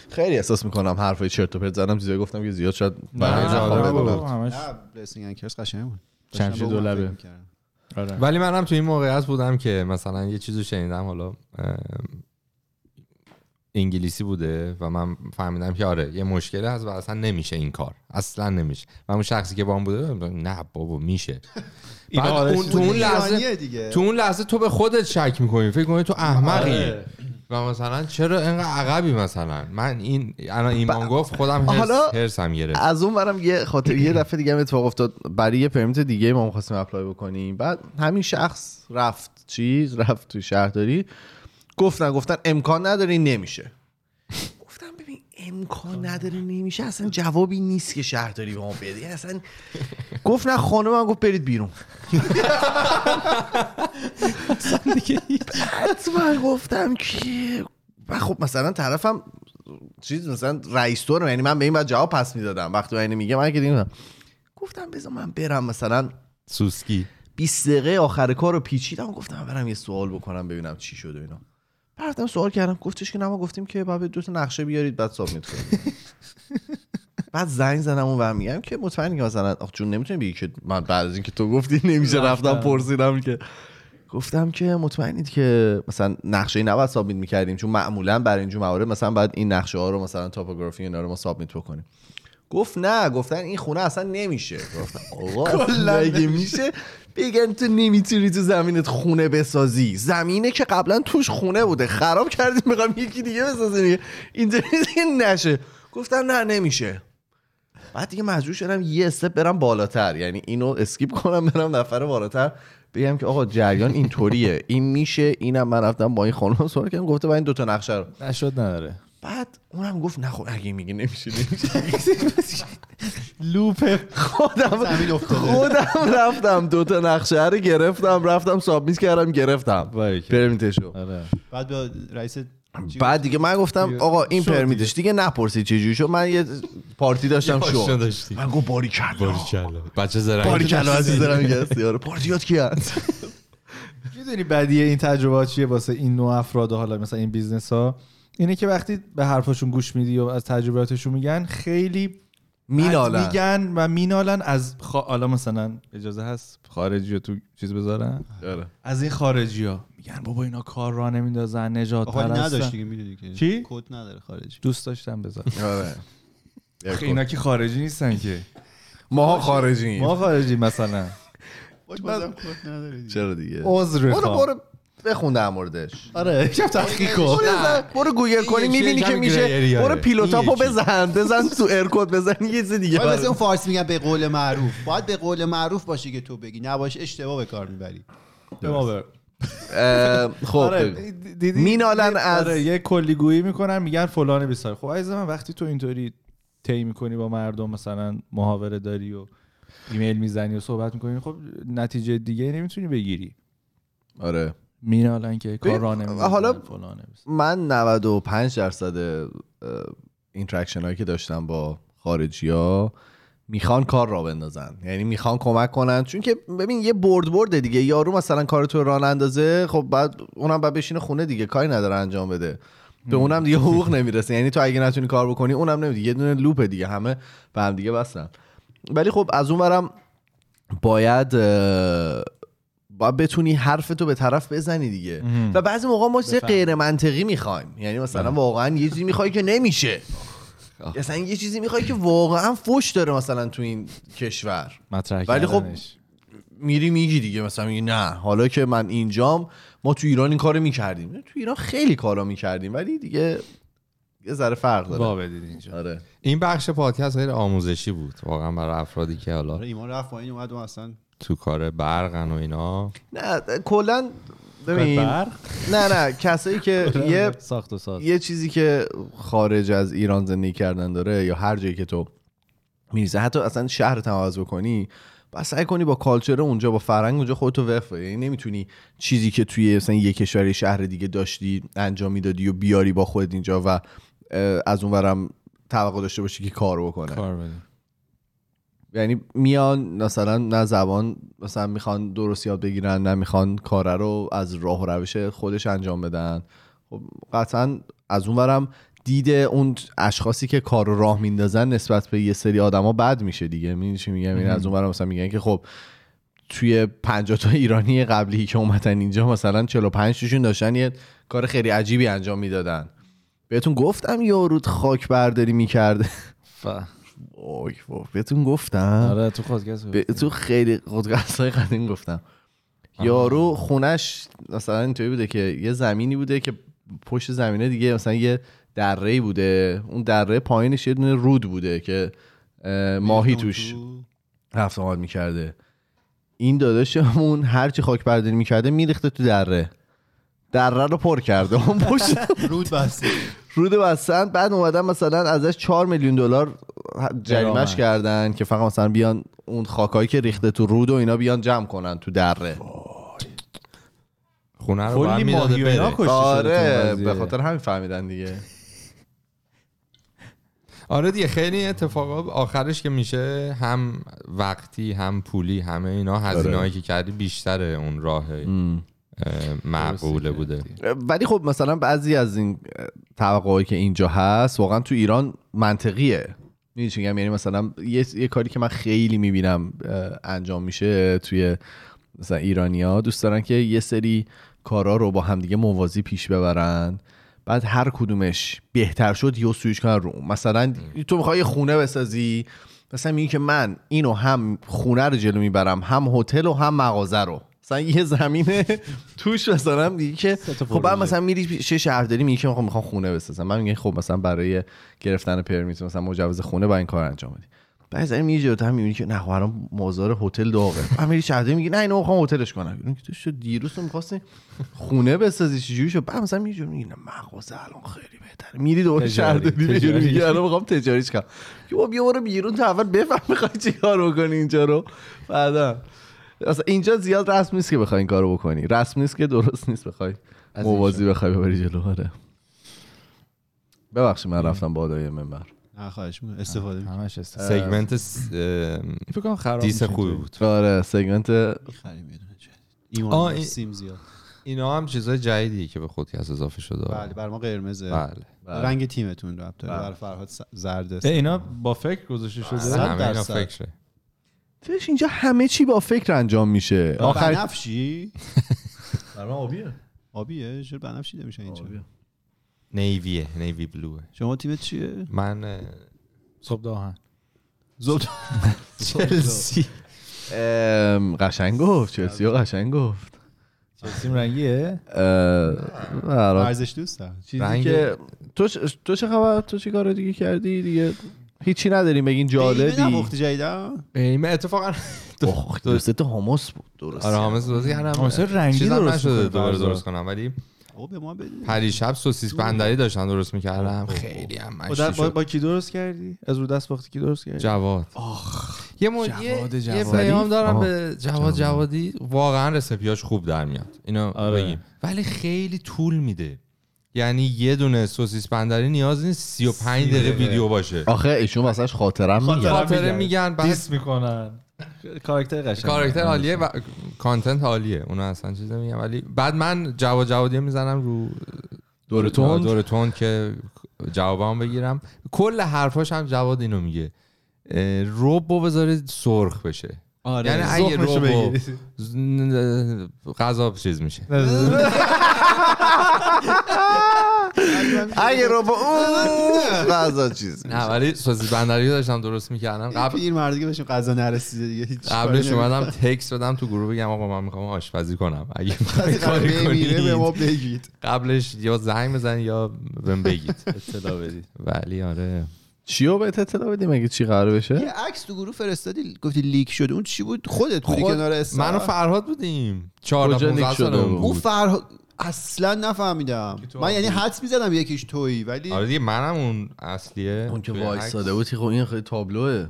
خیلی احساس می‌کنم حرفای چرت و پرت زدم چیزایی گفتم که زیاد شاید نه، برای. همش نه بلسینگ انکرز قشنگ بود. شمشیر داشتم آره. ولی منم تو این موقعیت بودم که مثلا یه چیزو شنیدم حالا انگلیسی بوده و من فهمیدم که آره یه مشکلی هست و اصلا نمیشه این کار. اصلا نمیشه. و اون شخصی که با هم بوده نه بابا میشه. بعد اون تو اون لحظه دیگه. تو اون لحظه تو به خودت شک می‌کنی. فکر کنی تو احمقی. آره. و مثلا چرا اینقدر عقبی مثلا؟ من این الان ایمان گفت خودم حالا- هرس هرسم گرفت. از اون برم یه خاطر یه دفعه دیگه هم اتفاق افتاد. برای یه پرمیت دیگه ما می‌خواستیم اپلای بکنیم. بعد همین شخص رفت چیز رفت تو شهرداری. گفتن گفتن امکان نداره نمیشه. امکان نداره نمیشه. اصلا جوابی نیست که شهرداری به ما بده. یعنی اصلا گفت نه خانم من گفت برید بیرون. من گفتم که و خب مثلا طرفم چیز مثلا رئیس دورم یعنی من به این بعد جواب پس می‌دادم. وقتی من میگه من که دیدم. گفتم بذار من برم مثلا سوسکی. 20 دقیقه آخر کار رو پیچیدم گفتم برم یه سوال بکنم ببینم چی شده اینا. رفتم سوال کردم گفتش که نه ما گفتیم که بعد دو تا نقشه بیارید بعد سابمیت کنید بعد زنگ زدم اون و میگم که مطمئنی که مثلا آخ جون نمی‌تونی بگی که من بعد از اینکه تو گفتی نمیشه رفتم پرسیدم که. گفتم که مطمئنید که مثلا نقشه ای نباید سابمیت می‌کردیم چون معمولا برای اینجور موارد مثلا باید این نقشه ها رو مثلا توپوگرافی اینا رو ما سابمیت بکنیم گفت نه گفتن این خونه اصلا نمیشه. گفتم آقا میشه؟ بگن تو نمی‌تونی تو زمینت خونه بسازی. زمینه که قبلا توش خونه بوده. خراب کردیم می‌خوام یکی دیگه بسازیم اینطوری دیگه نشه. گفتم نه نمیشه. بعد دیگه مجبور شدم یه استپ برم بالاتر. یعنی اینو اسکیپ کنم برم نفر بالاتر. بگم که آقا جریان اینطوریه. این میشه اینم من رفتم با این خانم سوال کردم. گفته با این دوتا نقشه رو. نشد نداره. بعد اونم گفت نه خب اگه میگه نمیشه نمیشه. لوپ خودم خودم رفتم. دوتا نقشه رو گرفتم رفتم submit کردم گرفتم. permit شو. آره. بعد به رئیس بعد دیگه من گفتم آقا این permit ش دیگه نپرسید چجوری شد. من یه پارتی داشتم شو. من گفت باری کلا بچه زرنگ. باری کلا عزیز دارم میگه سیاره پارتیات کی هست می‌دونی بدیه این تجربه چیه واسه این نوع افراد و حالا مثلا این business ها اینه که وقتی به حرفاشون گوش میدی و از تجربیاتشون میگن خیلی مینالن. میگن و مینالن از خا... حالا مثلا اجازه هست خارجی رو تو چیز بذارن؟ آره. از این خارجی ها میگن بابا اینا کار را نمیندازن نجات آخه پرستن. نداشت دیگه می‌دونی که. چی؟ کد نداره خارجی. دوست داشتم بذار آره. اینا که خارجی نیستن که. ماها خارجی. ما خارجی مثلا. بازم کد نداره دیگه. چرا دیگه؟ عذر برو برو. بخون در موردش. آره یکم تحقیق کن. برو گوگل کنی می‌بینی که میشه. برو پیلوتاپو. بزن بزن تو ارکود بزن یه چیز دیگه. باید مثل برو. اون فارسی میگن به قول معروف. باید به قول معروف باشی که تو بگی. نباشه اشتباه به کار می‌بری. اه، خب آره مینالن از- آره یه کلیگویی می‌کنن میگن فلان بیسار خب عزیز من وقتی تو اینطوری طی می‌کنی با مردم مثلا محاوره داری و ایمیل می‌زنی و صحبت می‌کنی خب نتیجه دیگه نمی‌تونی بگیری. آره. مینالن که کار راه حالا-. من 95 درصد interaction هایی که داشتم با خارجی ها می‌خوان کار را بندازن. یعنی می‌خوان کمک کنن. چون که ببین یه برد برده دیگه. یارو مثلا کار تو را نندازه خب بعد اونم بعد بشینه خونه دیگه. کاری نداره انجام بده. به اونم دیگه حقوق نمی‌رسه. یعنی تو اگه نتونی کار بکنی اونم نمیدی. یه دونه loop ه دیگه. همه به هم دیگه بستن. ولی خب از اون برم باید باید بتونی حرفتو به طرف بزنی دیگه. و بعضی موقع ما چیز غیر منطقی می‌خوایم. یعنی مثلا واقعا یه چیزی می‌خوای که نمیشه. مثلا یه چیزی می‌خوای که واقعا فوش داره مثلا تو این کشور. مطرح ولی خب. میری میگی دیگه مثلا میگی نه. حالا که من اینجام ما تو ایران این کارو می‌کردیم. تو ایران خیلی کارا می‌کردیم ولی دیگه یه ذره فرق داره. بدید اینجا. آره. این بخش پادکست غیر آموزشی بود واقعا برای افرادی که حالا آره ایمان رفت پایین اومد و اصلا تو کار برقن و اینا نه کلا ببین برق؟ نه نه کسایی که یه ساخت و ساز یه چیزی که خارج از ایران زندگی کردن داره یا هر جایی که تو میریزه حتی اصلا شهر تماز بکنی باید سعی کنی با کالچر اونجا با فرهنگ اونجا خودتو بدی. یعنی نمی‌تونی چیزی که توی مثلا یه کشور یه شهر دیگه داشتی انجام می‌دادی و بیاری با خودت اینجا و از اونورم توقع داشته باشی که کار بکنه کار بدید یعنی میان مثلا نه زبان مثلا می‌خوان درست یاد بگیرن نه می‌خوان کاره رو از راه و روش خودش انجام بدن. خب قطعا از اونورم دید اون اشخاصی که کار رو راه میندازن نسبت به یه سری آدما بد میشه دیگه. می‌دونی چی میگم؟ یعنی از اونورم مثلا میگن که خب توی 50 تا ایرانی قبلی که اومدن اینجا مثلا 45 تاشون داشتن یه کار خیلی عجیبی انجام می‌دادن. بهتون گفتم یارو خاک برداری می‌کرده ف... اوه بهتون گفتم آره تو پادکست به تو خیلی خودگرس های قدیم گفتم یارو خونش مثلا اینطوری بوده که یه زمینی بوده که پشت زمینه دیگه مثلا یه دره بوده اون دره پایینش یه دونه رود بوده که اه، ماهی توش رفت آمد می‌کرده این داداشمون هرچی خاک برداری می‌کرده میریخته تو دره دره رو پر کرده اون پشت رود بسته رود بستن. بعد اومدن مثلا ازش 4 میلیون دلار جریمش. کردن که فقط مثلا بیان اون خاکایی که ریخته تو رود و اینا بیان جمع کنن تو دره. خونه رو بره. آره. به خاطر همین فهمیدن دیگه. آره دیگه خیلی اتفاقا آخرش که میشه هم وقتی هم پولی همه اینا هزینه هایی که کردی بیشتر اون راه اه، معقوله بوده. ولی خب مثلا بعضی از این توقعی که اینجا هست واقعا تو ایران منطقیه. می‌دونی یعنی مثلا یه, یه کاری که من خیلی می‌بینم انجام میشه توی مثلا ایرانیا دوست دارن که یه سری کارا رو با همدیگه موازی پیش ببرن. بعد هر کدومش بهتر شد یا سویش کنن رو اون. مثلا تو می‌خوای یه خونه بسازی مثلا میگی که من اینو هم خونه رو جلو می‌برم هم هتل و هم مغازه رو. مثلا یه زمینه توش مثلا میگی که خب بعد مثلا میری چه شهرداری میگی که می‌خوام خونه بسازم. من میگم خب مثلا برای گرفتن پرمیت مثلا مجوز خونه با این کار انجام بدی. بعد زمین میگی جلوتر می‌بینی که نه خب الان مازار هتل داغه. بعد میری شهرداری میگی نه اینو می‌خوام هتلش کنم. میگی که تو شو دیروز تو می‌خواستی خونه بسازی چجوری شد؟ بعد مثلا میگی میگی نه مغازه الان خیلی بهتره. میری دور شهرداری. میگی الان می‌خوام تجاریش کنم. بیا برو بیرون تو اول بفهم می‌خوای چی کار بکنی اینجا رو. بعدا. اصلا اینجا زیاد رسم نیست که بخوای این کارو بکنی. رسم نیست که درست نیست بخوای موازی بخوای ببری جلو. آره. ببخشید من رفتم بالای منبر. نه خواهش استفاده. همش است. سگمنت س- فکر کنم خراب دیس خوبی. بود. آره سگمنت ایمان سیم زیاد. اینا هم چیزای جدیدیه که به خودکست اضافه شده. بله بر ما قرمزه. بله. رنگ تیمتون داره. بله. بر فرهاد زرد است. اینا با فکر گذاشته صد شده؟ همه اینا درصد. توش اینجا همه چی با فکر انجام میشه. آخر بنفشی؟ برام آبیه. آبیه؟ چرا بنفشی نمیشه اینجا. نیویه نیوی بلوه. شما تیمت چیه؟ من صبح داهن زبد چلسی. قشنگ گفت چلسی رو قشنگ گفت. چلسیم رنگیه؟ برای ارزش دوست دارم چیزی که تو تو چه خبر؟ تو چی کار دیگه کردی؟ دیگه هیچی نداریم بگین جالبی. نپختی جدیدم ایمه اتفاقا سه تا هموس بود درست آره حامس درست کردم. حامس رنگی درست نشده می‌کنی دوباره. درست کنم ولی او به ما بده پریشب سوسیس بندری داشتم درست می‌کردم. خیلی هم با, مشتی با, شد. با کی درست کردی؟ از رو دست باختی کی درست کردی؟ جواد. یه, مو... جواد یه... پیام دارم. به جواد. جوادی واقعا رسپیاش خوب در میاد. اینو آره. بگیم. ولی خیلی طول میده. یعنی یه دونه سوسیس بندری نیاز نیست 35 دقیقه دقیقه. ویدیو باشه. آخه ایشون واسش خاطرم میگه خاطره میگن. بعد دیس می‌کنن. کاراکتر قشنگ کاراکتر عالیه و کانتنت عالیه. اونو اصلا چیز نمیگم. ولی بعد من جواد جوادی می‌زنم رو دور تند دور تند که جوابمو بگیرم. کل حرفاش هم جواد اینو میگه. روبو بذاره سرخ بشه. آره یعنی اگه. ز- غذا چیز میشه. اگه رو با اون غذا چیز نه ولی سوزی بندری رو داشتم درست می‌کردم. قبل پیر مردی که بهشون غذا نرسیده دیگه هیچ قبلش اومدم تکس بدم تو گروه بگم آقا من می‌خوام آشپزی کنم. اگه کاری میره به ما کنید بگید. قبلش یا زنگ بزن یا بهم بگید. اطلاع بدید. ولی آره. چیو بهت اطلاع بدیم؟ اگه چی قرار بشه؟ یه عکس تو گروه فرستادی گفتی leak شده. اون چی بود؟ خودت بودی خود- کنار استخر من و فرهاد بودیم. 14 کجا 15 leak شده بود؟ اون بود. فرها اصلا نفهمیدم. من یعنی. حدس می‌زدم یکیش تویی ولی آره دیگه منم اون اصلیه. اون که توی وایساده عکس. بود خب این خیلی تابلوه.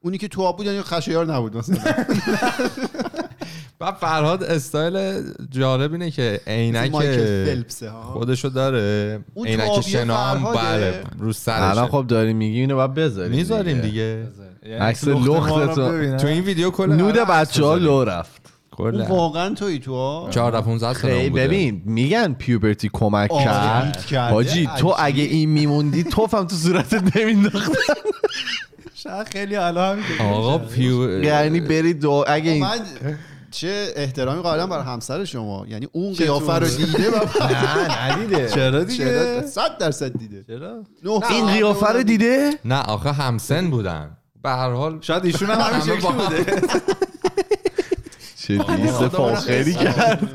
اونی که تو آب بود یعنی خشایار نبود مثلا. بعد فرهاد استایل جالب اینه که عینک خودشو داره. عینک شنا هم. بله رو الان سرشه خب داری میگی اینو باید بذاریم می‌ذاریم دیگه. عکس لختتون. تو این ویدیو کل نود بچه ها. لو رفت. واقعا تویی تو؟ ها 14 15 سال خیلی ببین میگن پیوبرتی کمک کرد. حاجی تو. اگه این میموندی توفم تو صورتت نمینداختن شاید خیلی الان آقا پیو یعنی برید دو اگه این چه احترامی قائلم برای همسر شما؟ یعنی اون قیافه رو دیده و نه ندیده. چرا دیگه؟ صد درصد دیده. چرا؟ نه این قیافه رو دیده؟ نه آخه همسن بودن. به هر حال شاید ایشون هم همین شکلی. بوده. چه دیست فاخری کرد.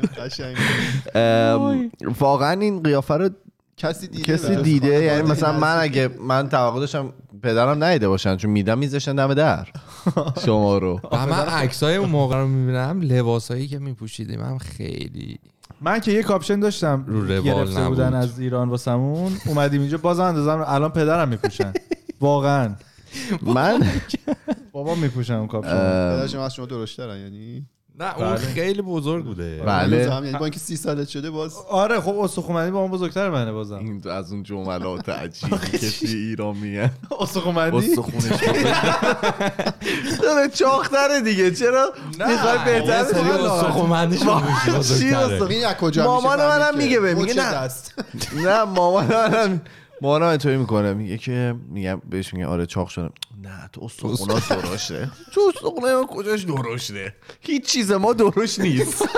واقعا این قیافه رو کسی دیده کسی دیده؟ یعنی مثلا. من اگه من توقع داشتم پدرم ندیده باشن چون میدم میذاشتن دم در. شما رو. و من عکسای اون موقع رو می‌بینم لباسایی که میپوشیدیم هم خیلی. من که یه کاپشن داشتم رو روال گرفته نبود. بودن از ایران واسمون. اومدیم اینجا باز اندازم الان پدرم میپوشن. واقعا. من بابا میپوشن اون کاپشن. ام، پدر شما از شما درشت دارن یعنی؟ نه اون بله. خیلی بزرگ بوده. بله. هم، یعنی با اینکه سی سالت شده باز. آره خب استخومندی با اون بزرگتر منه بازم. این از اون جملات عجیبی که توی ایران میگن استخومندی استخونش داره چاق‌تره دیگه. چرا؟ می‌خوای بهتر سری چی بزرگتره. این از کجا میشه؟ مامان منم میگه. به، میگه نه. نه مامان منم مامانم اینطوری می‌کنه میگه که میگم بهش میگه آره چاق شدم نه تو استخونا درشته. تو استخونه ما کجاش درشته؟ هیچ چیز ما درشت نیست.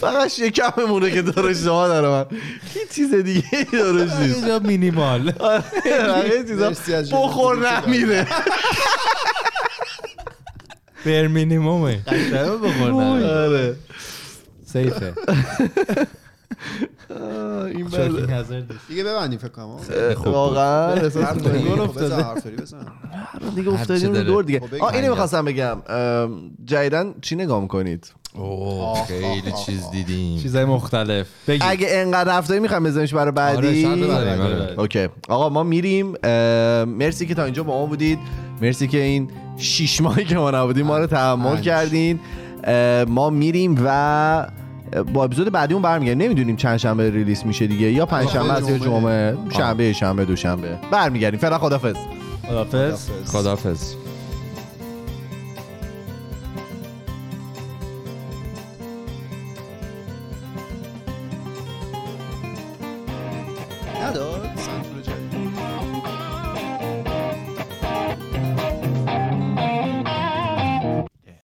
فقط شکممونه که درشت ها داره من. هیچ چیز دیگه درشت نیست. اینجا مینیمال. آره، چیزا بخور نمیره. بر مینیمومه. بخور آره. سیفه. این شوکینگ بله. هازارد دیگه ببندیم فکر کنم. واقعا احساس؟ گل افتاده. افتاده حرفاری بزن. دیگه افتادیم. دور دیگه. خب. آه اینو می‌خواستم بگم. ام، جدیدن چی نگاه می‌کنید؟ اوه خیلی چیز دیدیم. چیزای مختلف. بگی اگه انقدر رفتاری می‌خوام بزنیمش برای آره بعدی شاید ببریم آره. اوکی. آقا ما میریم. مرسی که تا اینجا با ما بودید. مرسی که این شیش ماهی که ما نبودیم ما رو تحمل. کردین. ما میریم و با اپیزود بعدیمون برمیگردیم. نمی‌دونیم چند شنبه ریلیس میشه دیگه یا پنج شنبه است یا جمعه شنبه شنبه دوشنبه. برمیگردیم. فعلا خدافظ خدافظ خدافظ. خدافظ